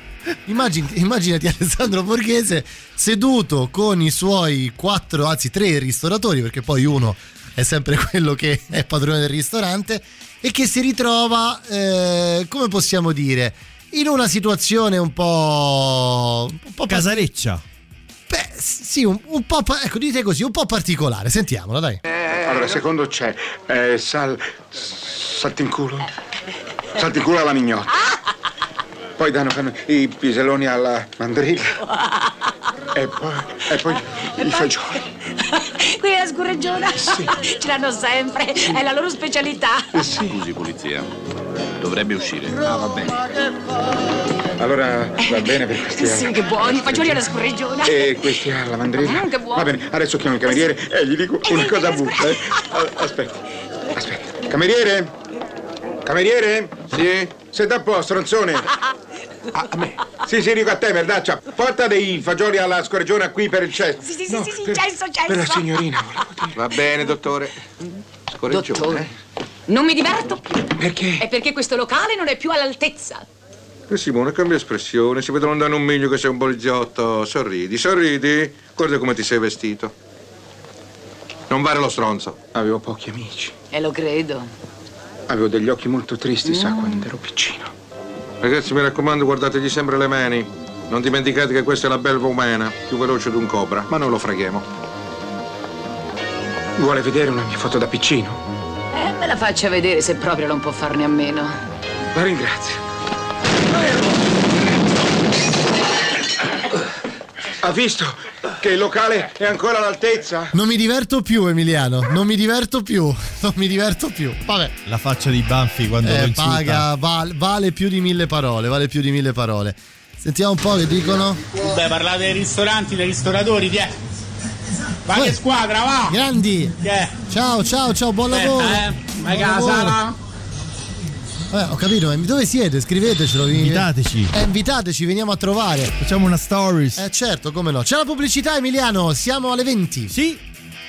Immagini- immaginati Alessandro Borghese seduto con i suoi quattro, anzi tre ristoratori, perché poi uno è sempre quello che è padrone del ristorante, e che si ritrova, eh, come possiamo dire, in una situazione un po'... Un po' Casareccia. Beh, sì, un, un po'... ecco, dite così, un po' particolare. Sentiamola, dai. Allora, secondo c'è eh, sal. saltinculo. Saltinculo alla mignotta. Poi danno i piselloni alla mandrilla. E poi, e poi i fagioli. <laughs> Qui è la scorreggiona. <laughs> Ce l'hanno sempre, è la loro specialità. Scusi, polizia. Dovrebbe uscire. Ah, va bene. Allora va bene per questi. Sì, che buoni, fagioli alla scorreggiona. E questi alla mandrilla. Mm, che buono. Va bene, adesso chiamo il cameriere e gli dico una cosa butta. Eh. Aspetta, aspetta. Cameriere? Cameriere? Sì? Sei da posto, stronzone? <laughs> A, a me? Sì, sì, dico a te, merdaccia. Porta dei fagioli alla scorreggiona qui per il cesto. Sì, sì, sì, sì, sì, cesso, cesso. Per la signorina, volevo dire. Va bene, dottore. Scorreggione. Dottore. Non mi diverto più. Perché? È perché questo locale non è più all'altezza. Eh, Simone, cambia espressione. Si vedono da un miglio che sei un poliziotto. Sorridi, sorridi. Guarda come ti sei vestito. Non fare lo stronzo. Avevo pochi amici. E lo credo. Avevo degli occhi molto tristi, sa, quando ero piccino. Ragazzi, mi raccomando, guardategli sempre le mani. Non dimenticate che questa è la belva umana, più veloce di un cobra, ma non lo freghiamo. Vuole vedere una mia foto da piccino? Eh, me la faccia vedere se proprio non può farne a meno. La ringrazio. Ha visto che il locale è ancora all'altezza? Non mi diverto più, Emiliano. Non mi diverto più. <laughs> Non mi diverto più. Vabbè. La faccia di Banfi quando lo Eh, insulta. paga, val- vale più di mille parole, vale più di mille parole. Sentiamo un po' che dicono. Beh, parlate dei ristoranti, dei ristoratori, ti è. Va che squadra, va! Grandi! Che? Ciao, ciao, ciao, buon Aspetta, lavoro! eh. Vai Buon lavoro. Vabbè, ho capito, ma dove siete? Scrivetecelo. vi- Invitateci. Eh, invitateci, veniamo a trovare. Facciamo una stories. Eh certo, come no. C'è la pubblicità, Emiliano, siamo alle 20. Sì.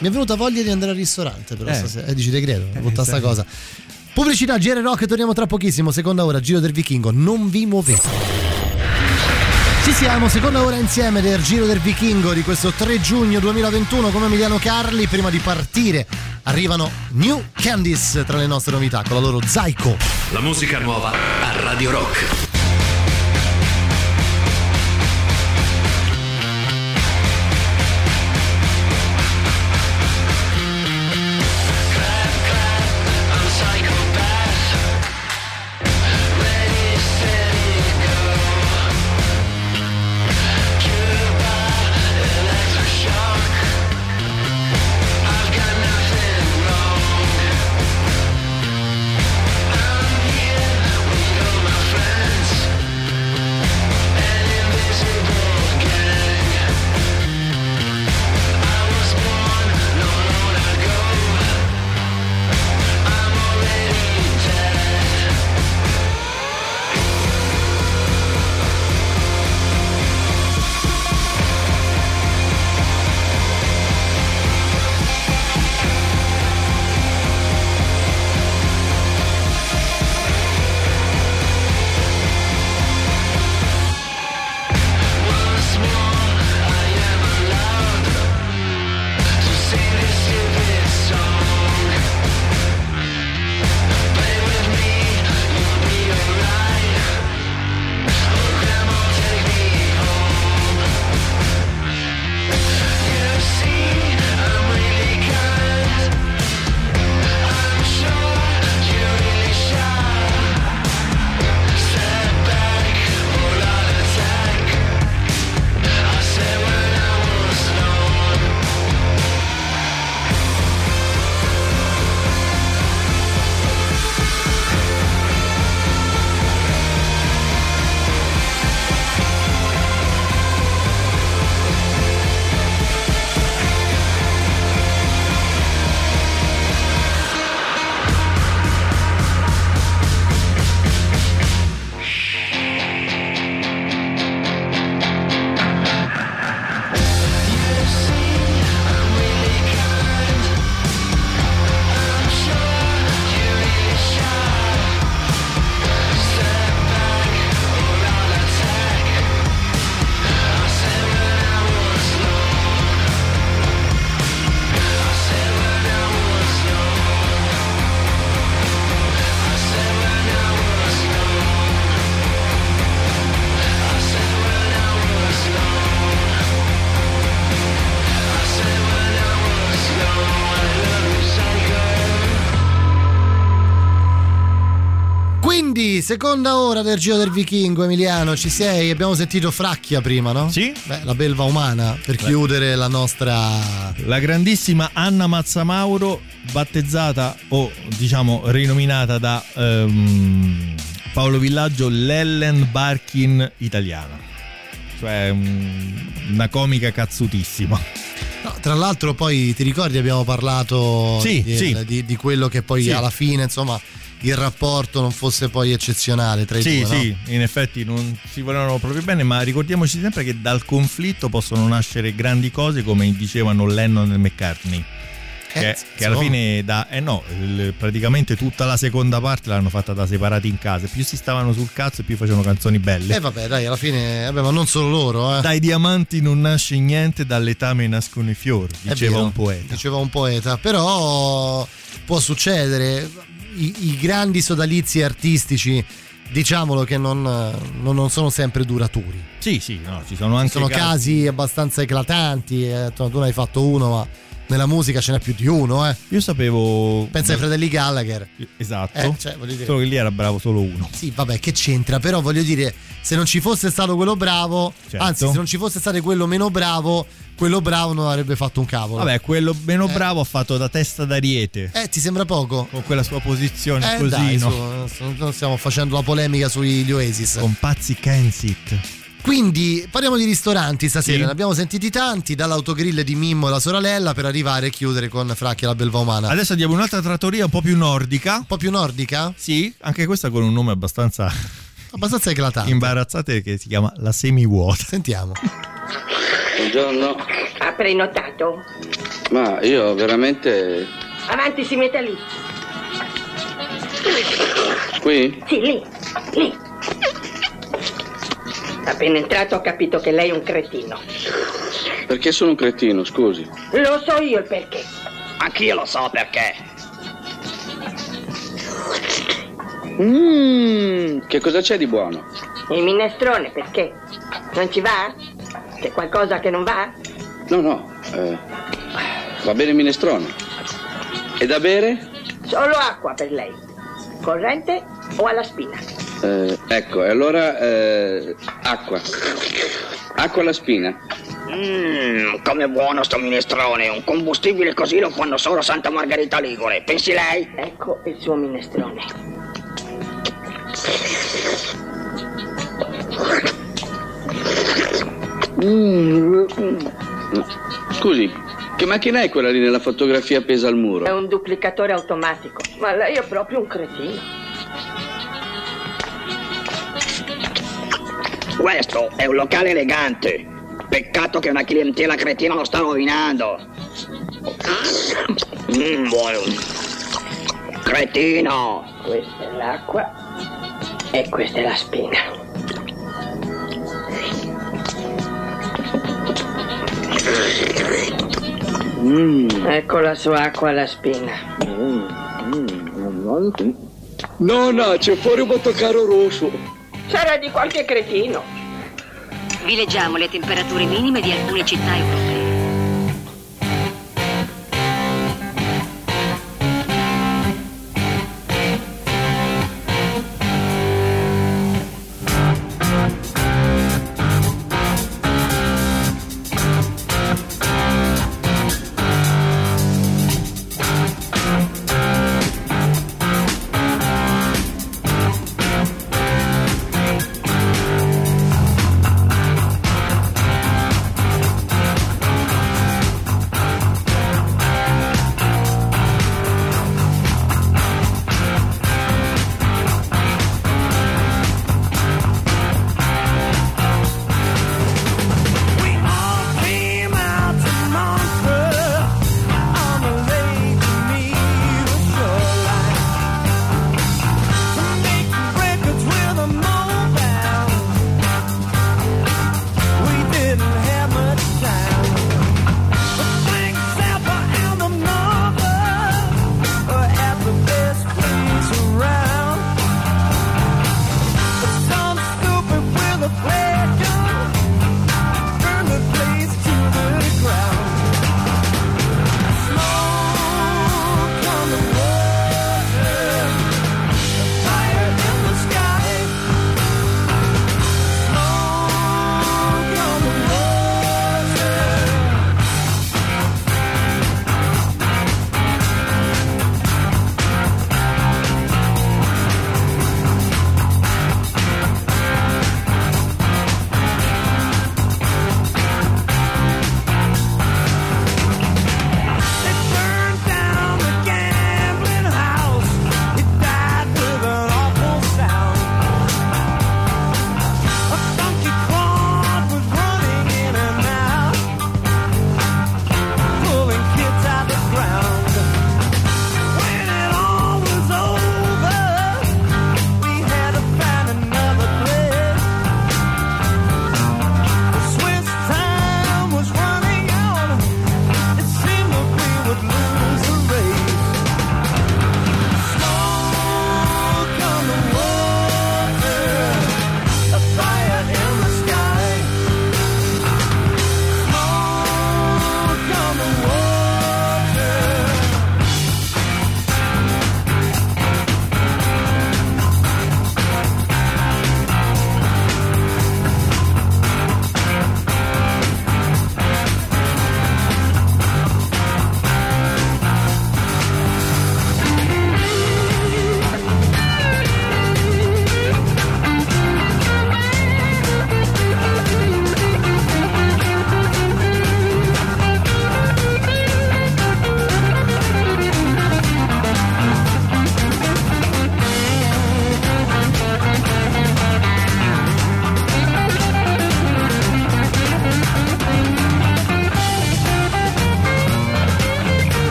Mi è venuta voglia di andare al ristorante, però Eh. stasera. Eh, dici, te credo, Eh, tutta sta cosa. Pubblicità, GR Rock, torniamo tra pochissimo. Seconda ora, Giro del Vichingo. Non vi muovete. Ci siamo, seconda ora insieme del Giro del Vichingo di questo 3 giugno 2021 come Emiliano Carli. Prima di partire arrivano New Candies tra le nostre novità con la loro Zaiko. La musica nuova a Radio Rock. Seconda ora del Giro del Vichingo, Emiliano, ci sei? Abbiamo sentito Fracchia prima, no? Sì. Beh, la belva umana, per Beh. chiudere la nostra... La grandissima Anna Mazzamauro, battezzata o diciamo rinominata da ehm, Paolo Villaggio l'Ellen Barkin italiana. Cioè mm, una comica cazzutissima. No, tra l'altro poi ti ricordi abbiamo parlato Sì, di, sì. di- di quello che poi Sì. alla fine, insomma, il rapporto non fosse poi eccezionale tra i Sì, due, no? sì, in effetti non si volevano proprio bene, ma ricordiamoci sempre che dal conflitto possono nascere grandi cose come dicevano Lennon e McCartney. Che, Eh, che alla insomma. fine da eh no, il- praticamente tutta la seconda parte l'hanno fatta da separati in casa. Più si stavano sul cazzo e più facevano canzoni belle. E vabbè, dai, alla fine, vabbè, ma non solo loro, eh. Dai diamanti non nasce niente, dall'etame nascono i fiori, diceva un poeta. Diceva un poeta, però può succedere. I, i grandi sodalizi artistici, diciamolo che non, non- sono sempre duraturi. Sì, sì, no, ci sono anche Sono casi abbastanza eclatanti. eh, tu ne hai fatto uno, ma nella musica ce n'è più di uno, eh. Io sapevo. Pensa ai fratelli Gallagher. Esatto. Eh, cioè, dire- Solo che lì era bravo solo uno. Sì, vabbè, che c'entra? Però voglio dire, se non ci fosse stato quello bravo, Certo. anzi, se non ci fosse stato quello meno bravo, quello bravo non avrebbe fatto un cavolo. Vabbè, quello meno Eh. bravo ha fatto da testa d'ariete. Eh, ti sembra poco? Con quella sua posizione Eh, così, dai, no? su, non stiamo facendo la polemica sugli Oasis. Con Pazzi Kensit. Quindi parliamo di ristoranti stasera. Sì. Ne abbiamo sentiti tanti, dall'autogrill di Mimmo e la sorella per arrivare e chiudere con Fracchi e la Belva Umana. Adesso andiamo in un'altra trattoria un po' più nordica. Un po' più nordica? Sì, anche questa con un nome abbastanza Abbastanza eclatante. imbarazzante che si chiama La Semivuota. Sentiamo. Buongiorno. Ha prenotato? Ma io veramente. Avanti, si metta lì. Qui? Sì, lì, lì. Appena entrato ho capito che lei è un cretino. Perché sono un cretino, scusi. Lo so io il perché. Anch'io lo so perché. Mmm, che cosa c'è di buono? Il minestrone, perché? Non ci va? C'è qualcosa che non va? No, no. eh, va bene il minestrone. E da bere? Solo acqua per lei. Corrente o alla spina? Eh, ecco, e allora eh, acqua. Acqua alla spina. Mmm, come buono sto minestrone. Un combustibile così lo fanno solo Santa Margherita Ligure. Pensi lei? Ecco il suo minestrone. Mm. Scusi, che macchina è quella lì nella fotografia appesa al muro? È un duplicatore automatico. Ma lei è proprio un cretino. Questo è un locale elegante. Peccato che una clientela cretina lo sta rovinando. Mm, buono. Cretino. Questa è l'acqua e questa è la spina. Ecco la sua acqua alla spina. No, no, c'è fuori un bottocaro rosso. Sarà di qualche cretino. Vi leggiamo le temperature minime di alcune città europee.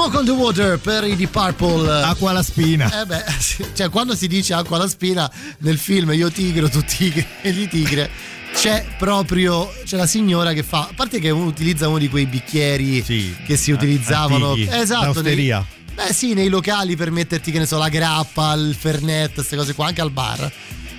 Smoke on the Water per i Deep Purple. Acqua alla spina. Eh beh, <laughs> sì, cioè quando si dice acqua alla spina nel film Io tigro, tu tigre <laughs> e di tigre c'è proprio c'è la signora che fa a parte che uno utilizza uno di quei bicchieri che si utilizzavano antichi, esatto nei, beh sì nei locali per metterti che ne so la grappa il fernet queste cose qua anche al bar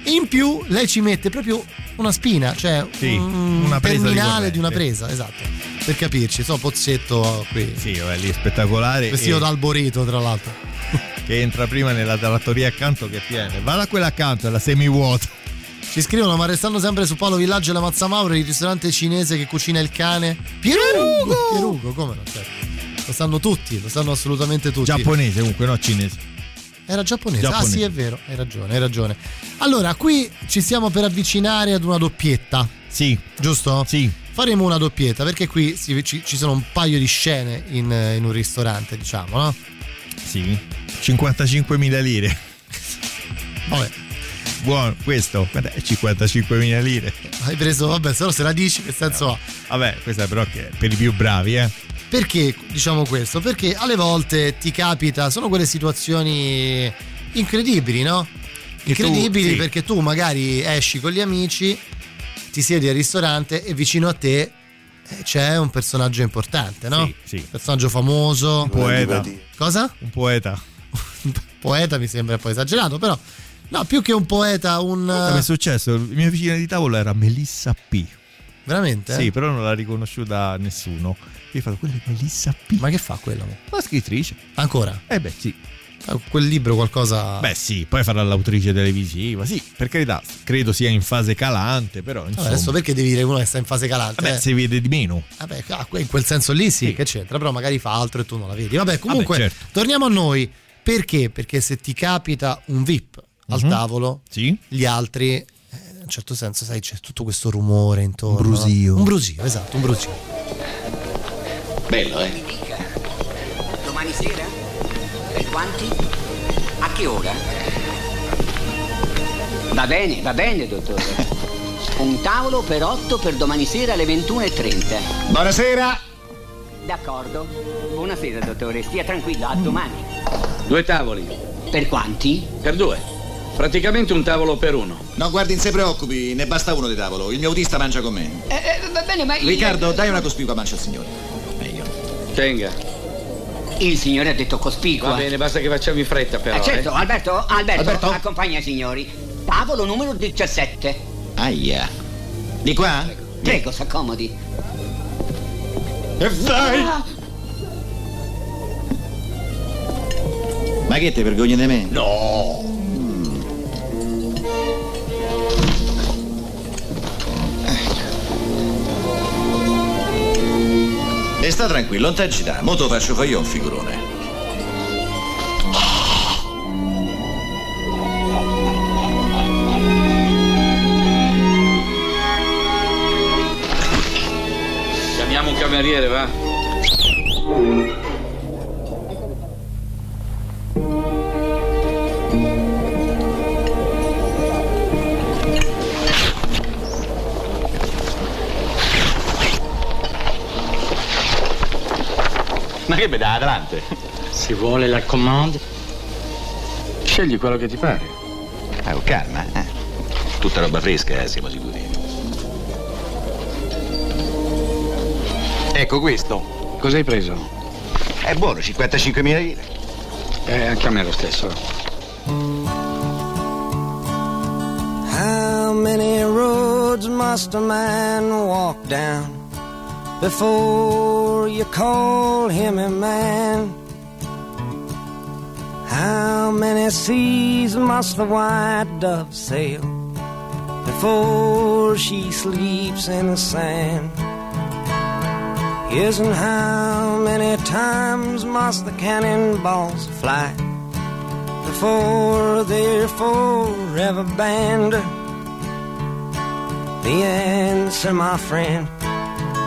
in più lei ci mette proprio una spina cioè Sì, un una di terminale corrente. di una presa esatto per capirci so pozzetto qui Sì, vabbè, lì è spettacolare. vestito e- da alborito tra l'altro <laughs> che entra prima nella trattoria accanto che è piena. Va da quella accanto, è la semivuota. Ci scrivono, ma restando sempre su Paolo Villaggio e la Mazzamauro, il ristorante cinese che cucina il cane. Pierugo! Pierugo, come no? Certo. Lo sanno tutti, lo sanno assolutamente tutti. Giapponese comunque, no cinese. Era giapponese. Giapponese. Ah sì, è vero, hai ragione, hai ragione. Allora, qui ci stiamo per avvicinare ad una doppietta. Sì. Giusto? Sì. Faremo una doppietta perché qui ci, ci sono un paio di scene in, in un ristorante, diciamo, no? Sì. 55.000 lire. Vabbè. Buono, questo, guarda, è 55.000 lire. Hai preso, vabbè, se no se la dici, che senso ha? Vabbè, questa però che è per i più bravi, eh. Perché diciamo questo? Perché alle volte ti capita, sono quelle situazioni incredibili, no? Che tu- Incredibili sì. perché tu magari esci con gli amici, ti siedi al ristorante e vicino a te eh, c'è un personaggio importante, no? Sì, sì. Personaggio famoso. Un poeta. Cosa? Un poeta. <laughs> Poeta mi sembra un po' esagerato, però no, più che un poeta, un Come è successo? La mia vicina di tavolo era Melissa P. Veramente? Sì, però non l'ha riconosciuta nessuno. Io ho fatto, quella è Melissa P. Ma che fa quello? La scrittrice. Ancora? Eh beh, sì. Fa Quel libro qualcosa Beh, sì, poi farà l'autrice televisiva. Sì, per carità, credo sia in fase calante, però Vabbè, insomma. adesso perché devi dire uno che sta in fase calante? Vabbè, eh? si vede di meno. Vabbè, ah, in quel senso lì sì, che c'entra, però magari fa altro e tu non la vedi. Vabbè, comunque, Vabbè, certo. torniamo a noi. Perché? Perché se ti capita un VIP al Mhm. tavolo, Sì. gli altri, eh, in un certo senso, sai, c'è tutto questo rumore intorno. Un brusio. Un brusio, esatto, un brusio. Bello, eh? Domani sera? Per quanti? A che ora? Va bene, va bene, dottore. <laughs> Un tavolo per otto per domani sera alle 21.30. Buonasera. D'accordo. Buonasera, dottore. Stia tranquillo, a domani. Due tavoli. Per quanti? Per due. Praticamente un tavolo per uno. No, guardi, non si preoccupi, ne basta uno di tavolo. Il mio autista mangia con me. Eh, eh, va bene, ma... il- Riccardo, dai una cospicua mancia al signore. Tenga. Il signore ha detto cospicua. Va bene, basta che facciamo in fretta però. Eh, certo, eh. Alberto, Alberto, Alberto? accompagna i signori. Tavolo numero 17. Aia. Di qua? Prego, s'accomodi. E vai! Ma che te vergogni di me? No! E sta tranquillo, non t'agitare. Mo te faccio fare io un figurone. Chiamiamo un cameriere, va? Che da adelante? Si vuole la commande? Scegli quello che ti pare. Ah, con calma, eh. Tutta roba fresca, eh, siamo sicuri. Ecco questo. Cosa hai preso? È buono, 55.000 lire. Eh, anche a me lo stesso. How many roads must a man walk down before you call him a man? How many seas must the white dove sail before she sleeps in the sand? Yes, and how many times must the cannonballs fly before they're forever banned? The answer, my friend,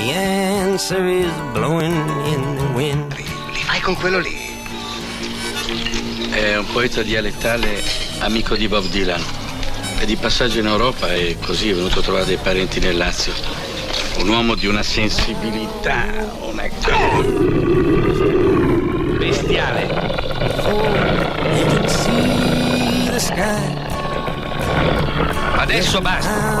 The answer is blowing in the wind. Li fai con quello lì. È un poeta dialettale amico di Bob Dylan. È di passaggio in Europa e così è venuto a trovare dei parenti nel Lazio. Un uomo di una sensibilità, una bestiale. Adesso basta.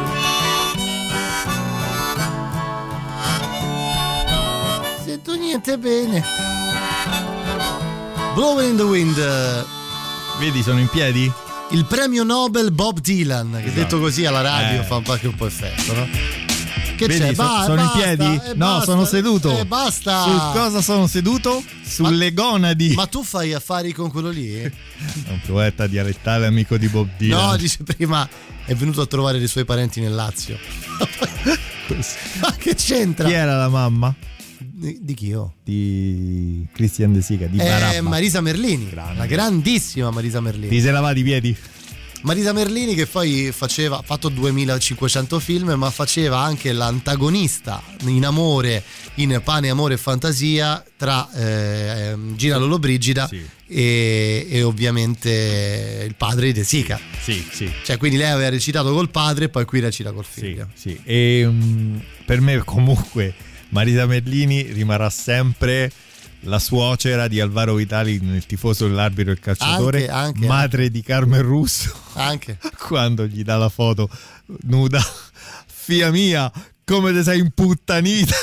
Niente bene. Blowing in the Wind. Vedi, sono in piedi? Il premio Nobel Bob Dylan, che Esatto. detto così alla radio Eh. fa anche un po' effetto, no? Che Vedi, c'è? so- Va, sono basta, in piedi? eh, no, basta, sono seduto. eh, basta. Su cosa sono seduto? Sulle gonadi. Ma tu fai affari con quello lì? È <laughs> un poeta dialettale amico di Bob Dylan. No, dice prima è venuto a trovare dei suoi parenti nel Lazio. <laughs> Ma che c'entra? Chi era la mamma? Di, di chi io? Di Christian De Sica, di Barabba. Marisa Merlini, la grandissima Marisa Merlini. Ti sei lavati i piedi? Marisa Merlini che poi faceva, ha fatto 2500 film, ma faceva anche l'antagonista in amore, in Pane, Amore e Fantasia tra eh, ehm, Gina Lollobrigida e, e ovviamente il padre di De Sica. Sì, sì. Cioè, quindi lei aveva recitato col padre e poi qui recita col figlio. Sì. E mm, per me comunque Marisa Merlini rimarrà sempre la suocera di Alvaro Vitali nel tifoso dell'arbitro e il calciatore, Anche, anche, madre di Carmen Russo. Anche. <laughs> Quando gli dà la foto nuda, figlia mia, come te sei imputtanita.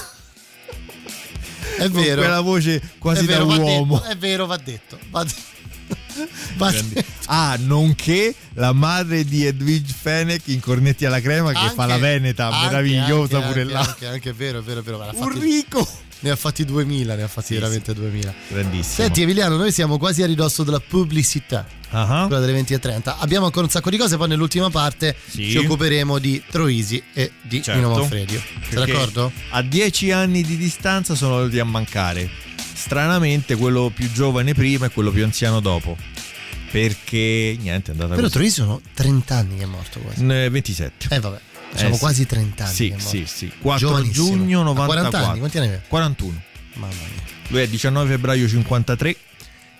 È Con vero. quella voce quasi È vero, da uomo. detto, è vero, va detto. Va detto. Ah, nonché la madre di Edwige Fenech in Cornetti alla crema che fa Anche- la Veneta, anche, meravigliosa anche, pure là. Anche, anche, è vero, è vero, è vero. Fatti- Enrico! Ne ha fatti 2000, ne ha fatti veramente 2000. Grandissimo. Senti Emiliano, noi siamo quasi a ridosso della pubblicità. Ah. Quella delle 20.30. Abbiamo ancora un sacco di cose, poi nell'ultima parte Sì. ci occuperemo di Troisi e di Certo. Nino Manfredio. Sei d'accordo? A dieci anni di distanza sono venuti a mancare. Stranamente quello più giovane prima e quello più anziano dopo. Perché niente, è andata Però così. Troisi sono 30 anni che è morto quasi. Eh, 27. Eh vabbè, diciamo Eh, sì. quasi 30 anni. Sì, sì, sì. 4 Giovanissimo. giugno A 94. 40 anni, quanti anni aveva? 41. Mamma mia. Lui è 19 febbraio 53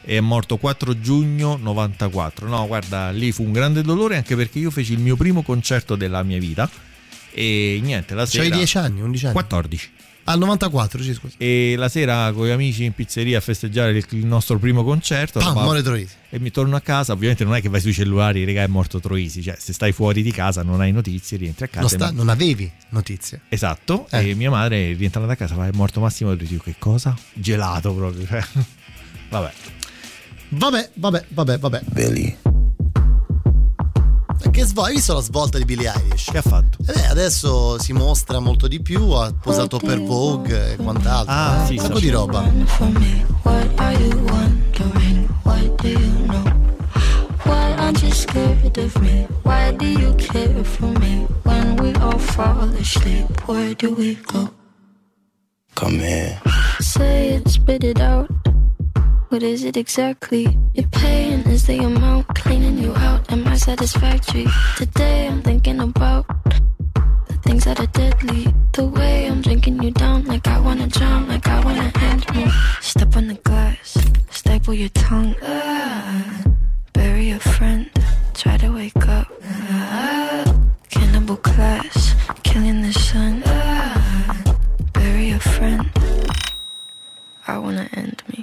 e è morto 4 giugno 94. No, guarda, lì fu un grande dolore anche perché io feci il mio primo concerto della mia vita e niente, la sera C'hai 10 anni, 11 anni? 14. Al 94, sì, scusa. E la sera con gli amici in pizzeria a festeggiare il, il nostro primo concerto. Pam, ma- muore Troisi. E mi torno a casa, ovviamente non è che vai sui cellulari, regà è morto Troisi, cioè se stai fuori di casa non hai notizie, rientri a casa. Non, e sta- non- non avevi notizie. Esatto, Eh. e mia madre rientrando a casa fa è morto Massimo Troisi, Io, che cosa? Gelato proprio, cioè. <laughs> Vabbè. Vabbè, vabbè, vabbè, vabbè. Billy. Che svolta? Hai visto la svolta di Billie Eilish? Che ha fatto? Eh beh, adesso si mostra molto di più, ha posato per Vogue e quant'altro. Ah, eh, sì, un sacco sì. di roba. Why aren't you scared of me? Why do you care for me? When we all fall asleep, where do we go? Come here. Say it, spit it out. What is it exactly? You're paying is the amount, cleaning you out. Am I satisfactory? Today I'm thinking about the things that are deadly. The way I'm drinking you down, like I wanna drown, like I wanna end me. Step on the glass, staple your tongue. Ah, bury a friend, try to wake up. Ah, cannibal class, killing the sun. Ah, bury a friend. I wanna end me.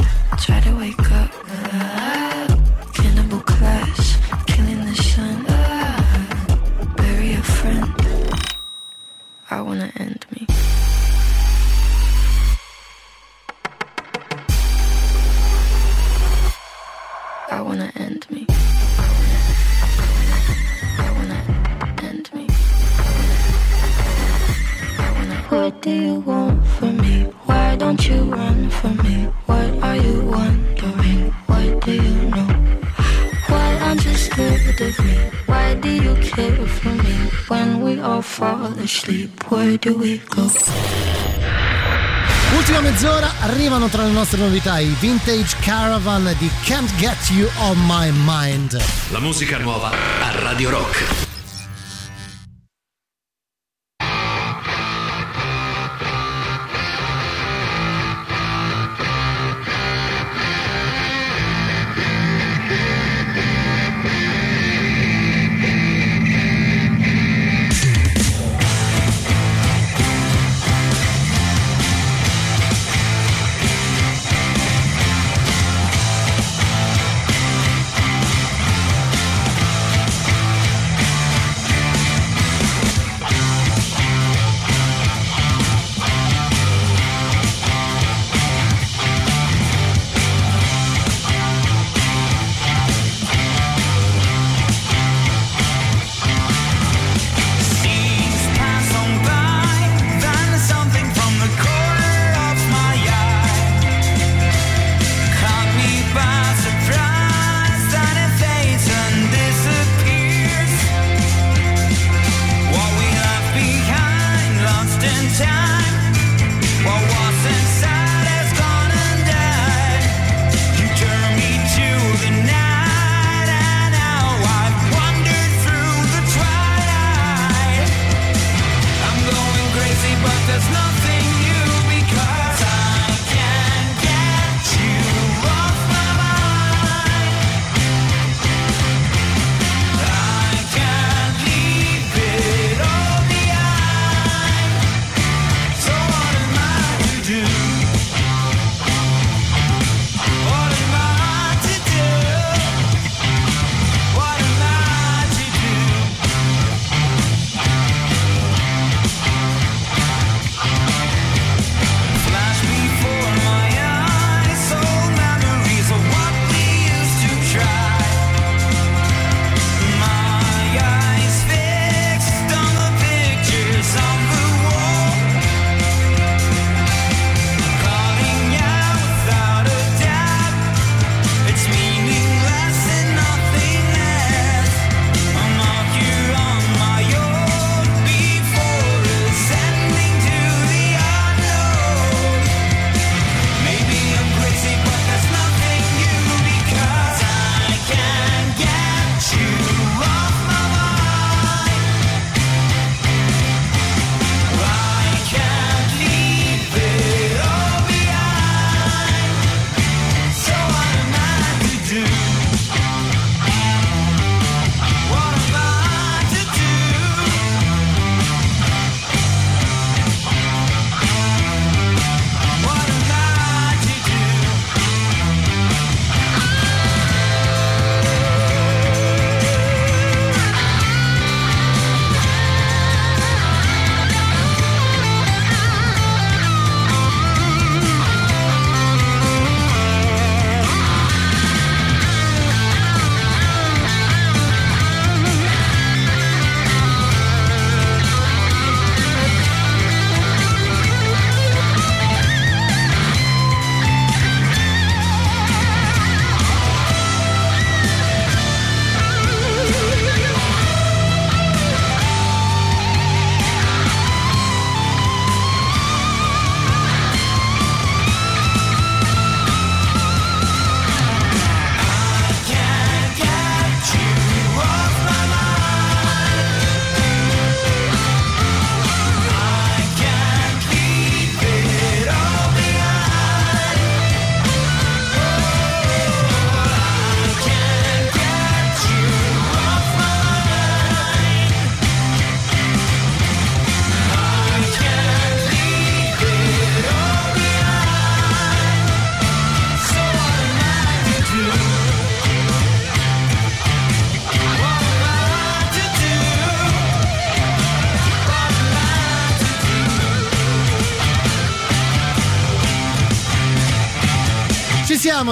I wanna end me. I wanna end me. I wanna end me. What do you want from me? Why don't you run from me? What are you wondering? What do you scared of me? Why do you care for me? When we all fall asleep, where do we go? Ultima mezz'ora arrivano tra le nostre novità i Vintage Caravan di Can't Get You On My Mind. La musica nuova a Radio Rock.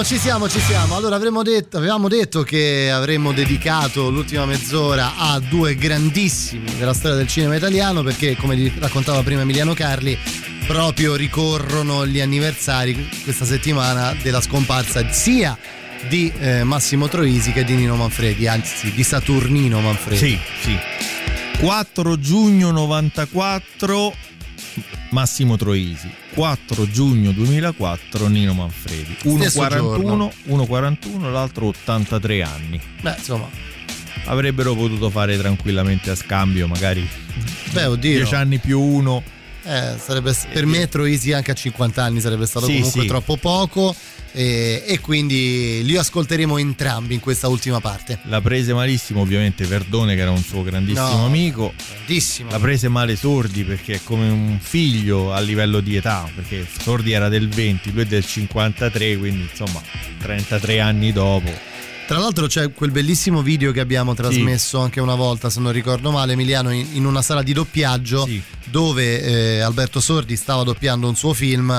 Siamo, ci siamo, ci siamo. Allora detto, avevamo detto che avremmo dedicato l'ultima mezz'ora a due grandissimi della storia del cinema italiano perché come raccontava prima Emiliano Carli proprio ricorrono gli anniversari questa settimana della scomparsa sia di eh, Massimo Troisi che di Nino Manfredi, anzi di Saturnino Manfredi. Sì, sì. 4 giugno 94 Massimo Troisi. 4 giugno 2004 Nino Manfredi. Uno Stesso 41, uno 41, l'altro 83 anni. Beh, insomma, Avrebbero potuto fare tranquillamente a scambio, magari beh, oddio. 10 anni più uno. Eh, sarebbe, per me Troisi anche a 50 anni sarebbe stato Sì, comunque sì. troppo poco e, e quindi li ascolteremo entrambi in questa ultima parte. La prese malissimo ovviamente Verdone che era un suo grandissimo No, amico. Grandissimo. La prese male Sordi perché è come un figlio a livello di età, perché Sordi era del 20, lui è del 53, quindi insomma 33 anni dopo. Tra l'altro c'è quel bellissimo video che abbiamo trasmesso anche una volta, se non ricordo male, Emiliano, in, in una sala di doppiaggio dove eh, Alberto Sordi stava doppiando un suo film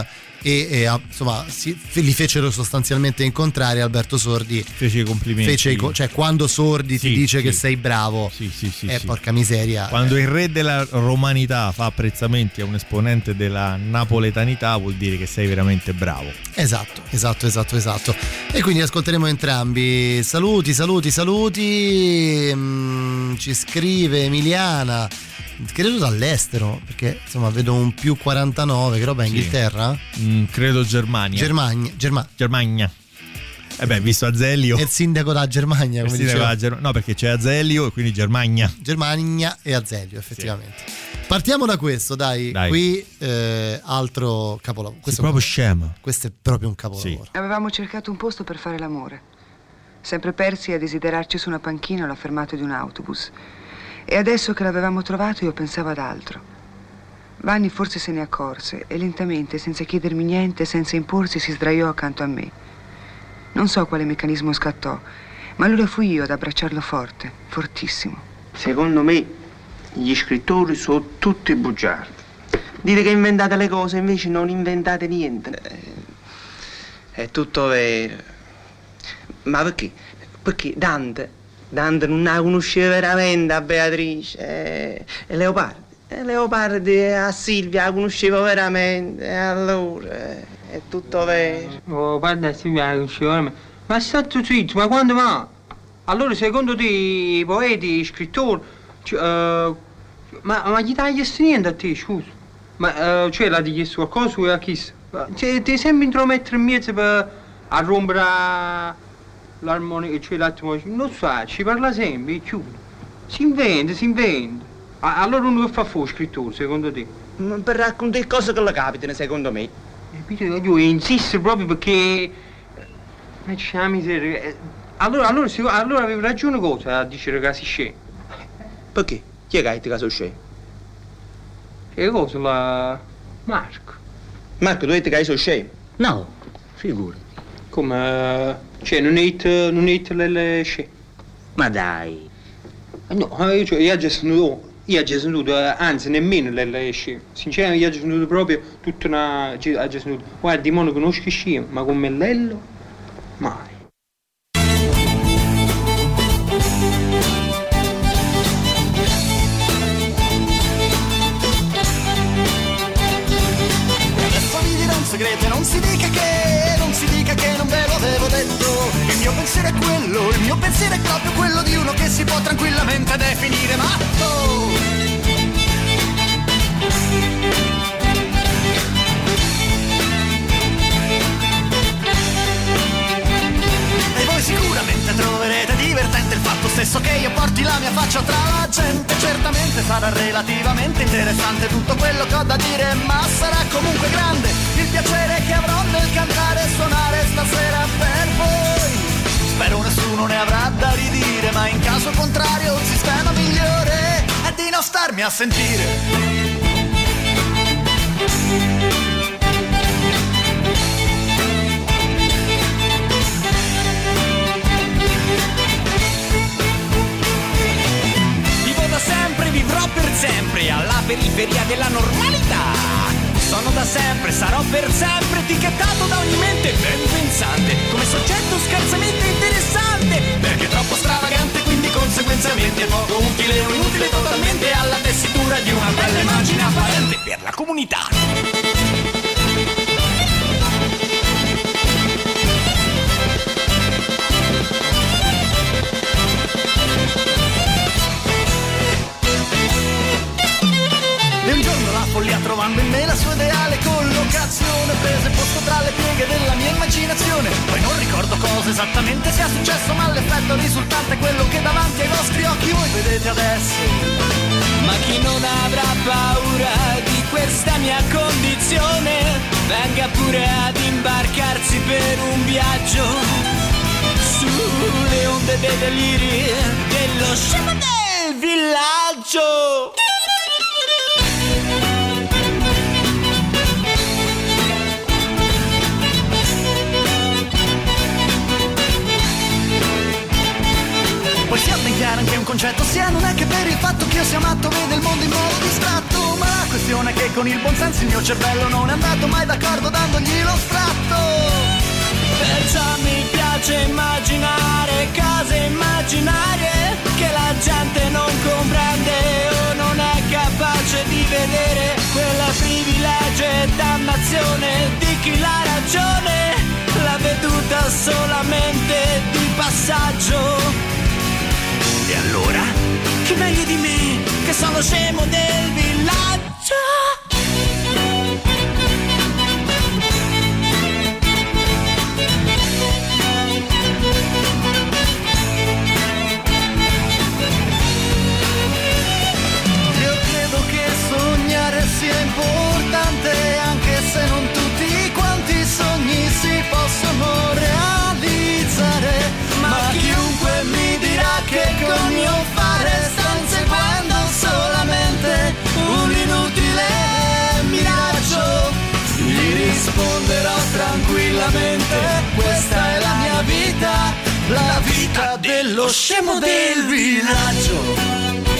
e, e, ah, insomma si- li fecero sostanzialmente incontrare Alberto Sordi fece i complimenti fece cioè quando Sordi ti Sì, dice sì. che sei bravo sì, sì, eh, sì. porca miseria Quando il re della romanità fa apprezzamenti a un esponente della napoletanità vuol dire che sei veramente bravo. Esatto, esatto, esatto, esatto. E quindi ascolteremo entrambi. Saluti, saluti, saluti. Mm, ci scrive Emiliana. Credo dall'estero, perché insomma vedo un più 49, che roba è Sì. Inghilterra? Mm, credo Germania. Germania. Germa- Germania. Eh beh, visto Azelio. È il sindaco da Germania, come diceva. Ger- no, perché c'è Azelio e quindi Germania. Germania e Azelio, effettivamente. Partiamo da questo, dai. Dai. Qui eh, altro capolavoro. Questo, proprio scema. questo è proprio un capolavoro. Avevamo cercato un posto per fare l'amore. Sempre persi a desiderarci su una panchina alla fermata di un autobus. E adesso che l'avevamo trovato io pensavo ad altro. Vanni forse se ne accorse e lentamente, senza chiedermi niente, senza imporsi, si sdraiò accanto a me. Non so quale meccanismo scattò, ma allora fui io ad abbracciarlo forte, fortissimo. Secondo me gli scrittori sono tutti bugiardi. Dite che inventate le cose, invece non inventate niente. È tutto vero. Ma perché? Perché Dante, Dante non la conosceva veramente a Beatrice. eh, e Leopardi. E Leopardi a Silvia la conosceva veramente. E allora eh, è tutto vero. Oh, guarda, Silvia, la conoscevo veramente. Ma stai zitto, ma quando va? Allora, secondo te, i poeti, i scrittori, cioè, eh, ma, ma gli tagli niente a te, scusa? Ma, eh, cioè, l'ha chiesto qualcosa o a chi? Cioè, ti sembra intromettere in mezzo per a rompere l'armonia, cioè l'atmosfera? Non so, ci parla sempre, e chiude. Si inventa, si inventa. Allora uno che fa fuori scrittore, secondo te? Ma Per raccontare cose che le capitano, secondo me. Capito? Io insisto proprio perché... Ma c'è la miseria. eh, Allora, allora, si- allora avevo ragione cosa a dire che si scende. Perché? Chi è che ha detto che sono scemo? Che cosa la... Marco. Marco, tu hai detto che sono scemo? No, figura. Come... Cioè, non hai detto, non hai detto le, le scene? Ma dai. No, eh, io, cioè, io ho già sentito... Io ho già sentito, eh, anzi nemmeno le, le scene. Sinceramente io ho già sentito proprio tutta una... Ho già sentito... Guarda, di mono conosci scene, ma con Mellello? Mai. Segreto e non pensiero è quello, il mio pensiero è proprio quello di uno che si può tranquillamente definire matto. E voi sicuramente troverete divertente il fatto stesso che io porti la mia faccia tra la gente. Certamente sarà relativamente interessante tutto quello che ho da dire, ma sarà comunque grande il piacere che avrò nel cantare e suonare stasera per voi. Spero nessuno ne avrà da ridire, ma in caso contrario il sistema migliore è di non starmi a sentire. Vivo da sempre, vivrò per sempre alla periferia della normalità. Sono da sempre, sarò per sempre etichettato da ogni mente ben pensante come soggetto scherzamente interessante perché troppo stravagante quindi conseguenzialmente poco utile o inutile totalmente alla tessitura di una bella immagine apparente per la comunità. Follia trovando in me la sua ideale collocazione. Prese posto tra le pieghe della mia immaginazione. Poi non ricordo cosa esattamente sia successo Ma l'effetto risultante è quello che davanti ai vostri occhi voi vedete adesso. Ma chi non avrà paura di questa mia condizione Venga pure ad imbarcarsi per un viaggio Sulle onde dei deliri dello scemo del villaggio chiaro anche un concetto. Sia non è che per il fatto che io sia matto vede il mondo in modo distratto. Ma la questione è che con il buonsenso il mio cervello non è andato mai d'accordo dandogli lo stratto. Perciò mi piace immaginare cose immaginarie Che la gente non comprende o non è capace di vedere. Quella privilegio e dannazione di chi l'ha ragione L'ha veduta solamente di passaggio allora, chi meglio di me, che sono scemo del villaggio? Risponderò tranquillamente, questa è la mia vita, la vita dello scemo del villaggio.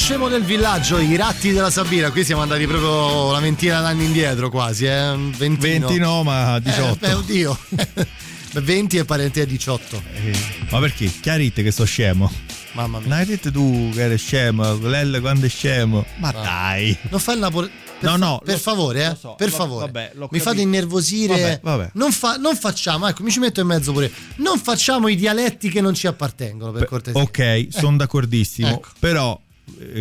Scemo del villaggio, i ratti della Sabina. Qui siamo andati proprio una ventina d'anni indietro quasi, eh? Ventino. 20 no, ma 18. Eh, beh, oddio. <laughs> 20 e parenti a 18. Ma perché? Chiarite che sto scemo. Mamma mia. Non hai detto tu che eri scemo, Lelle quando è scemo. Ma dai. Non fa il Napoli. Per No, fa- no, per lo- favore, eh. lo so, per va- favore. vabbè, Mi fate innervosire. Vabbè, vabbè. Non, fa- non facciamo, ecco, mi ci metto in mezzo pure. Non facciamo i dialetti che non ci appartengono, per cortesia. Ok, sono d'accordissimo. Ecco. Però eh,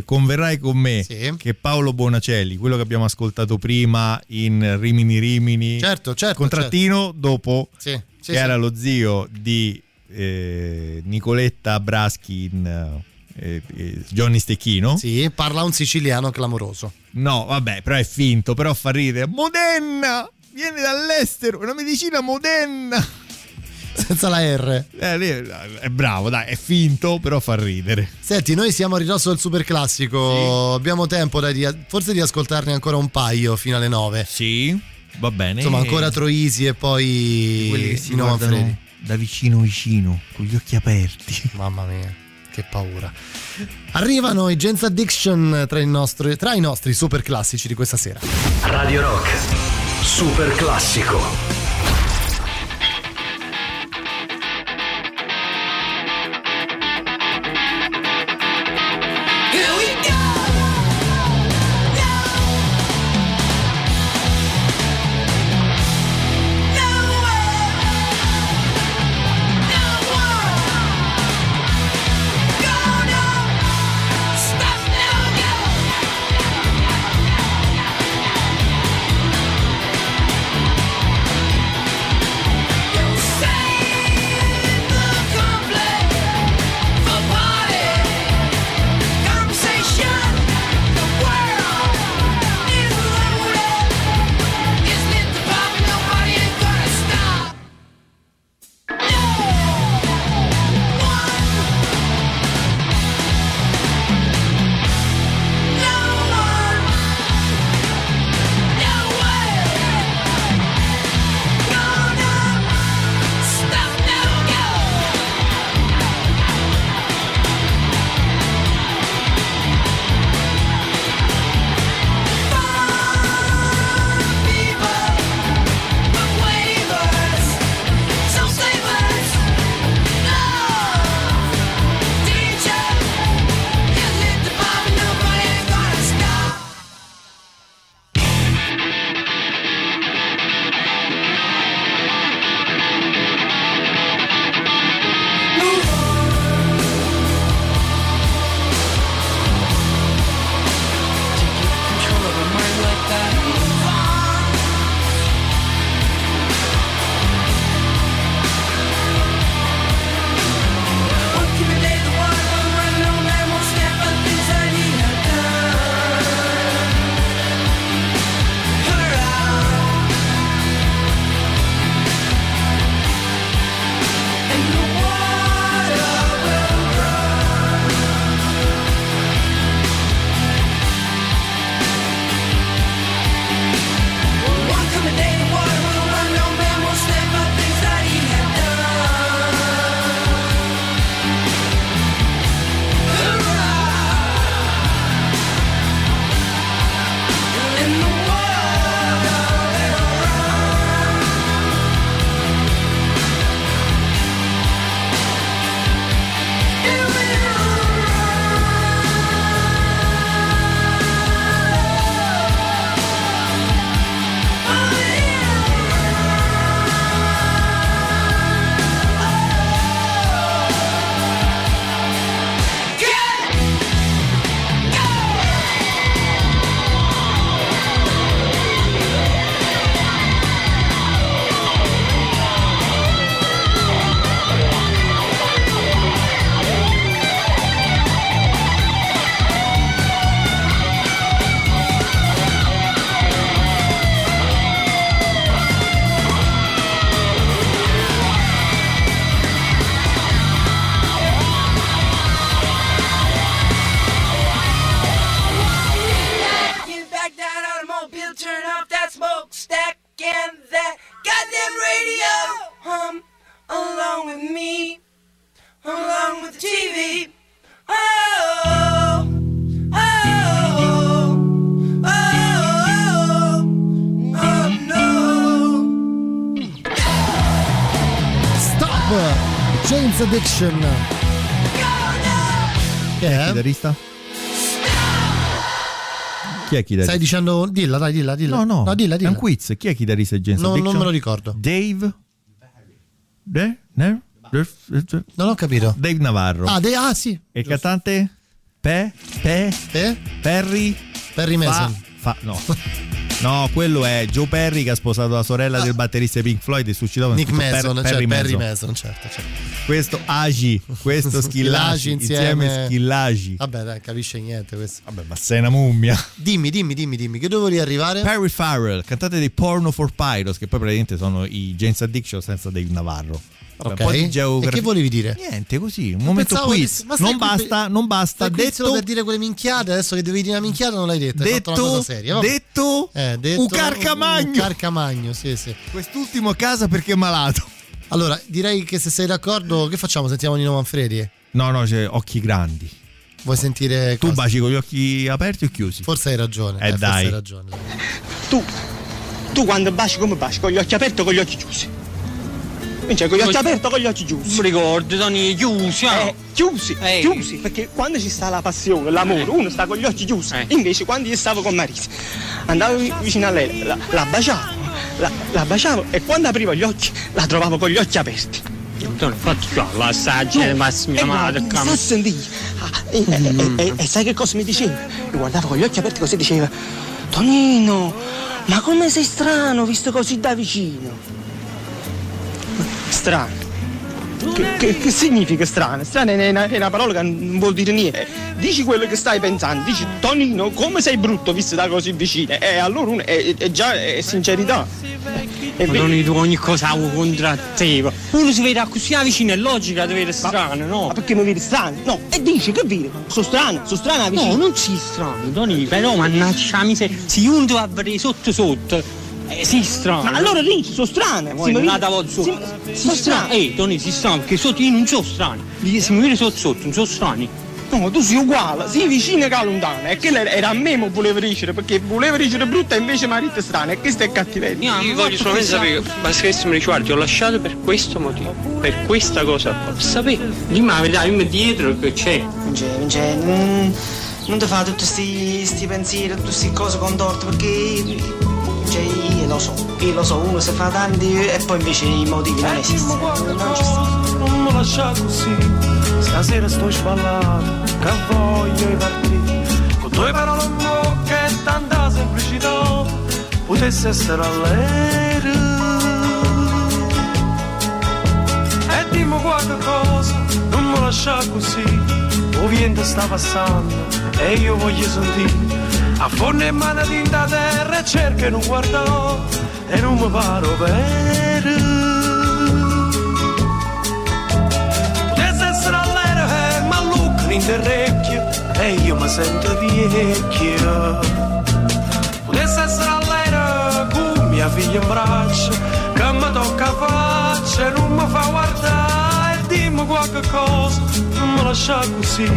converrai con me Sì. che Paolo Bonacelli, quello che abbiamo ascoltato prima in Rimini Rimini, Certo, certo, contrattino dopo, Sì, sì, che era lo zio di eh, Nicoletta Braschi in eh, eh, Johnny Stecchino. Sì, parla un siciliano clamoroso. No, vabbè, però è finto, però fa ridere. Moderna! Viene dall'estero, una medicina moderna. Senza la R. Eh, lì è bravo, dai, è finto, però fa ridere. Senti, noi siamo a ridosso del super classico. Abbiamo tempo dai, di- forse di ascoltarne ancora un paio fino alle 9. Sì, va bene. Insomma, ancora Troisi e poi quelli che si Manfredi. da vicino vicino, con gli occhi aperti. Mamma mia, che paura. Arrivano i Gens Addiction tra i nostri, tra i nostri super classici di questa sera. Radio Rock, super classico. Chi è chitarrista? Stai dicendo. Dilla, dai, dilla, dilla. No, no, no dilla, è dilla. un quiz. Chi è di James No, non me lo ricordo. Dave? De? Ne? Non ho capito. Dave Navarro. Ah, de- ah, sì. E il cantante? Pe? Pe? Perry? Perry Mason. Fa, fa- no. <laughs> No, quello è Joe Perry che ha sposato la sorella del batterista Pink Floyd e suicidato Ah. Nick scritto Per- Mason, cioè Perry Mason, certo, certo. Questo Agi, questo <laughs> Schillagi, insieme Schillagi. Vabbè, dai, capisce niente questo. Vabbè, ma sei una mummia. Dimmi, dimmi, dimmi, dimmi, che dove volevi arrivare? Perry Farrell, cantante dei Porno for Pyros, che poi praticamente sono i James Addiction senza Dave Navarro. Vabbè, Ok. un po' di E geografia. che volevi dire? Niente, così, un momento quiz. che- non qui basta, non basta. Stai qui Detto, solo per dire quelle minchiate, adesso che devi dire una minchiata non l'hai detta. hai fatto una detto, cosa seria. vabbè. detto, Eh, detto un carcamagno. Un carcamagno, sì, sì. Quest'ultimo a casa perché è malato. Allora, direi che se sei d'accordo, che facciamo? Sentiamo Nino Manfredi? No, no, c'è occhi grandi. Vuoi sentire Tu cosa? baci con gli occhi aperti o chiusi? Forse hai ragione. Eh, forse dai. hai ragione. Tu, tu quando baci come baci? Con gli occhi aperti o con gli occhi chiusi? Cioè, con gli occhi aperti o con gli occhi chiusi? Mi ricordo, Tony, chiusi, ah. Eh, chiusi, Eh. chiusi, perché quando ci sta la passione, l'amore, uno sta con gli occhi chiusi. Invece quando io stavo con Marisa, andavo vi- vicino a lei, la, la baciavo, la, la baciavo e quando aprivo gli occhi la trovavo con gli occhi aperti. Tony, fatti qua, l'assaggio di Massimo e Amato, guarda, sta. Ah, e, e- e- e- e sai che cosa mi diceva? Mi guardava con gli occhi aperti così diceva Tonino, ma come sei strano visto così da vicino? Strano. Che, che- che significa strano? Strano è una, è una parola che non vuol dire niente. Dici quello che stai pensando, dici Tonino, come sei brutto visto da così vicino? E allora uno è, è già è sincerità. Vero. Tony, tu ogni cosa te. Uno si vede così vicino, è logica di vedere strano, no? Ma perché mi vedi strano? No, e dici che vedi? Sono strano, sono strano vicino. No, non si strano, Tony, però mannaggia miseria. Se uno ti va a vedere sotto sotto, eh, si strano. Ma allora dici, sono mi una vedi- volta si- sotto? si Si strano. strano. Ehi, Tony, si strano, perché sotto io non sono strano. Li- Se mi vede sotto sotto, non sono strani. No, tu sei uguale, sei vicino che lontano. E che era a me che voleva dicere, perché voleva dicere brutta e invece marito strano. E questo è cattiveria. Io voglio solamente sapere, basta che mi ricordi, ti ho lasciato per questo motivo, per questa cosa qua. Per sapere, dimmi la verità, dimmi dietro che c'è. Cioè, cioè, non, non ti fa tutti questi pensieri, tutte queste cose contorte, perché cioè, io lo so, io lo so, uno si fa tanti e poi invece i motivi non esistono. Non ci. Non mi lascia così, stasera sto sballato, che voglio partire. Con due parole in bocca e tanta semplicità, potesse essere all'aereo. E dimmi qualche cosa, non mi lascia così, o vento sta passando e io voglio sentire. Affonda in mano tinta a terra e cerca e non guardo, e non mi paro vero. Potesse essere all'aereo e mi allucano in orecchio e io mi sento vecchio. Potesse essere all'aereo con mia figlia in braccio che mi tocca faccia e non mi fa guardare e dimmi qualche cosa, non mi lascia così,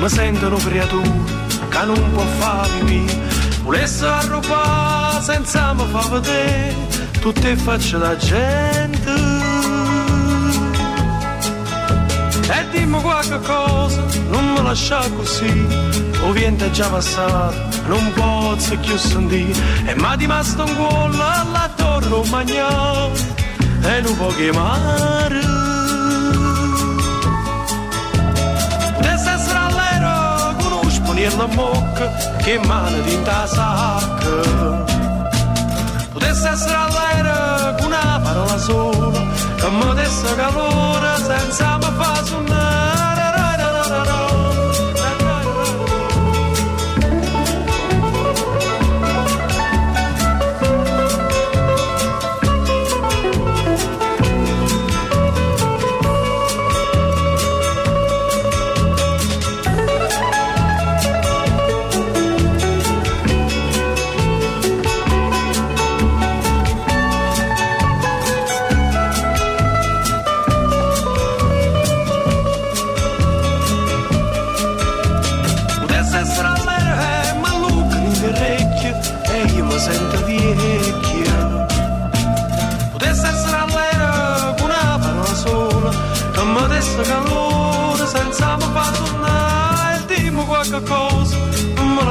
mi sento una creatura che non può fare vivere. Volesse arrubare senza mi fa vedere tutte facce da gente. E dimmi qualche cosa, non mi lascia così, o viento è già passato, non posso più sentire, e mi è rimasto un cuore alla torre romagnolo, e non può chiamare. Uno sponiello a mocca, che mano di ta sacca. Potesse essere all'aereo con una parola sola, che mi desse calore senza mi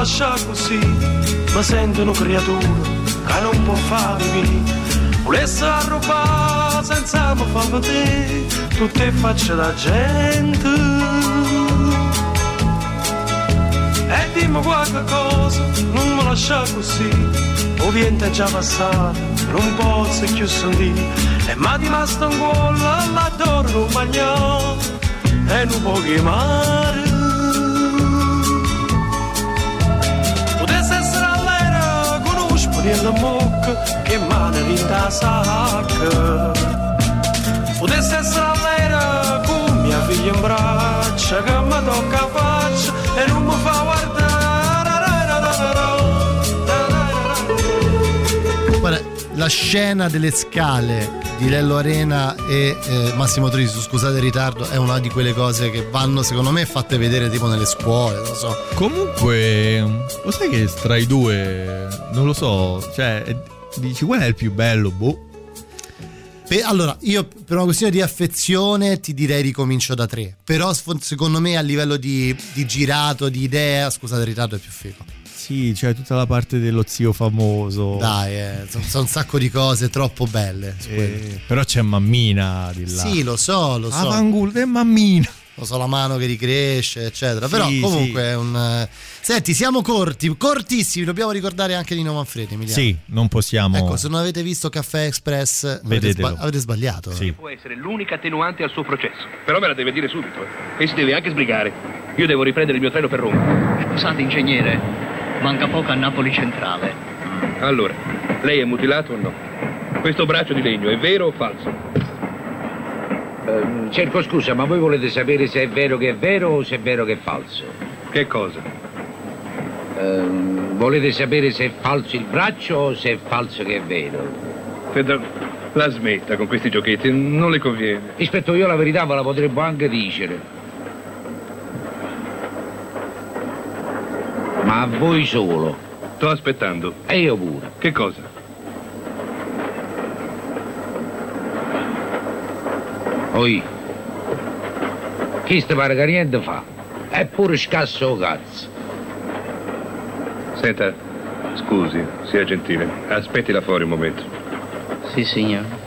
lascia così, mi sento una creatura che non può fare vivere. Volesse rubare senza mi far vedere tutte facce da gente. E dimmi qualche cosa, non mi lascia così, o viente è già passato, non posso più sentire, e ma di rimasto un cuore, l'adoro mangiare, e non può chiamare. Uno spariello a bocca che mane in da sacca. Potesse essere all'era con mia figlia in braccia che mi tocca la faccia e non mi fa la scena delle scale di Lello Arena e eh, Massimo Trisu, scusate il ritardo, è una di quelle cose che vanno secondo me fatte vedere tipo nelle scuole, non so. Comunque, lo sai che tra i due, non lo so, cioè, dici qual è il più bello? Boh. Pe- allora, io per una questione di affezione ti direi ricomincio da tre. Però secondo me a livello di, di girato, di idea, scusate il ritardo è più figo. Sì, c'è tutta la parte dello zio famoso. Dai, eh, sono un sacco di cose troppo belle. Eh, però c'è mammina di là. Sì, lo so, lo so. Avangul e mammina. Lo so, la mano che ricresce, eccetera. Sì, Però sì. comunque è un. eh, Senti, siamo corti, cortissimi. Dobbiamo ricordare anche Nino Manfredi, Emiliano. Sì, non possiamo. Ecco, se non avete visto Caffè Express, avete, sba- avete sbagliato. Può essere l'unica attenuante al suo processo. Però me la deve dire subito. eh. E si deve anche sbrigare. Io devo riprendere il mio treno per Roma. Scusate, ingegnere, manca poco a Napoli Centrale. Allora, lei è mutilato o no? Questo braccio di legno è vero o falso? Ehm, cerco scusa, ma voi volete sapere se è vero che è vero o se è vero che è falso? Che cosa? Ehm, volete sapere se è falso il braccio o se è falso che è vero? Fedra, la smetta con questi giochetti, non le conviene. Rispetto io la verità ve la potremmo anche dire. Ma a voi solo. Sto aspettando. E io pure. Che cosa? Oi. Chi sta pare che niente fa? È pure scasso o cazzo. Senta, scusi, sia gentile. Aspetti là fuori un momento. Sì, signore.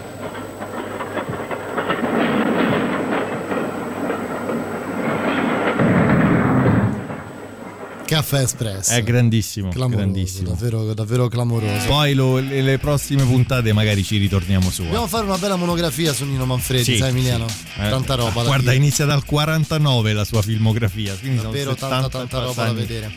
Caffè Express. È grandissimo. Clamoroso, grandissimo. Davvero, davvero clamoroso. Poi lo- le, le prossime puntate magari ci ritorniamo su. eh. Dobbiamo fare una bella monografia su Nino Manfredi, Sì, sai Emiliano? sì. Eh, Tanta roba da Guarda, inizia dal 49 la sua filmografia. Quindi Davvero tanta 70 tanta roba da vedere.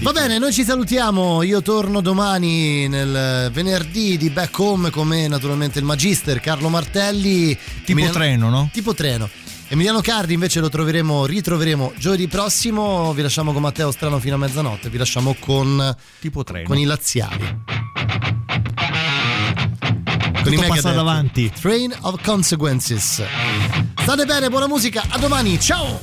Va bene, noi ci salutiamo. Io torno domani nel venerdì di Back Home con me, naturalmente il Magister Carlo Martelli. Tipo treno, no? Tipo treno. Emiliano Cardi invece lo troveremo, ritroveremo giovedì prossimo. Vi lasciamo con Matteo Strano fino a mezzanotte. Vi lasciamo con, tipo treno. con i laziali. Con Tutto i passa Megadeth. davanti. Train of Consequences. State bene, buona musica. A domani. Ciao.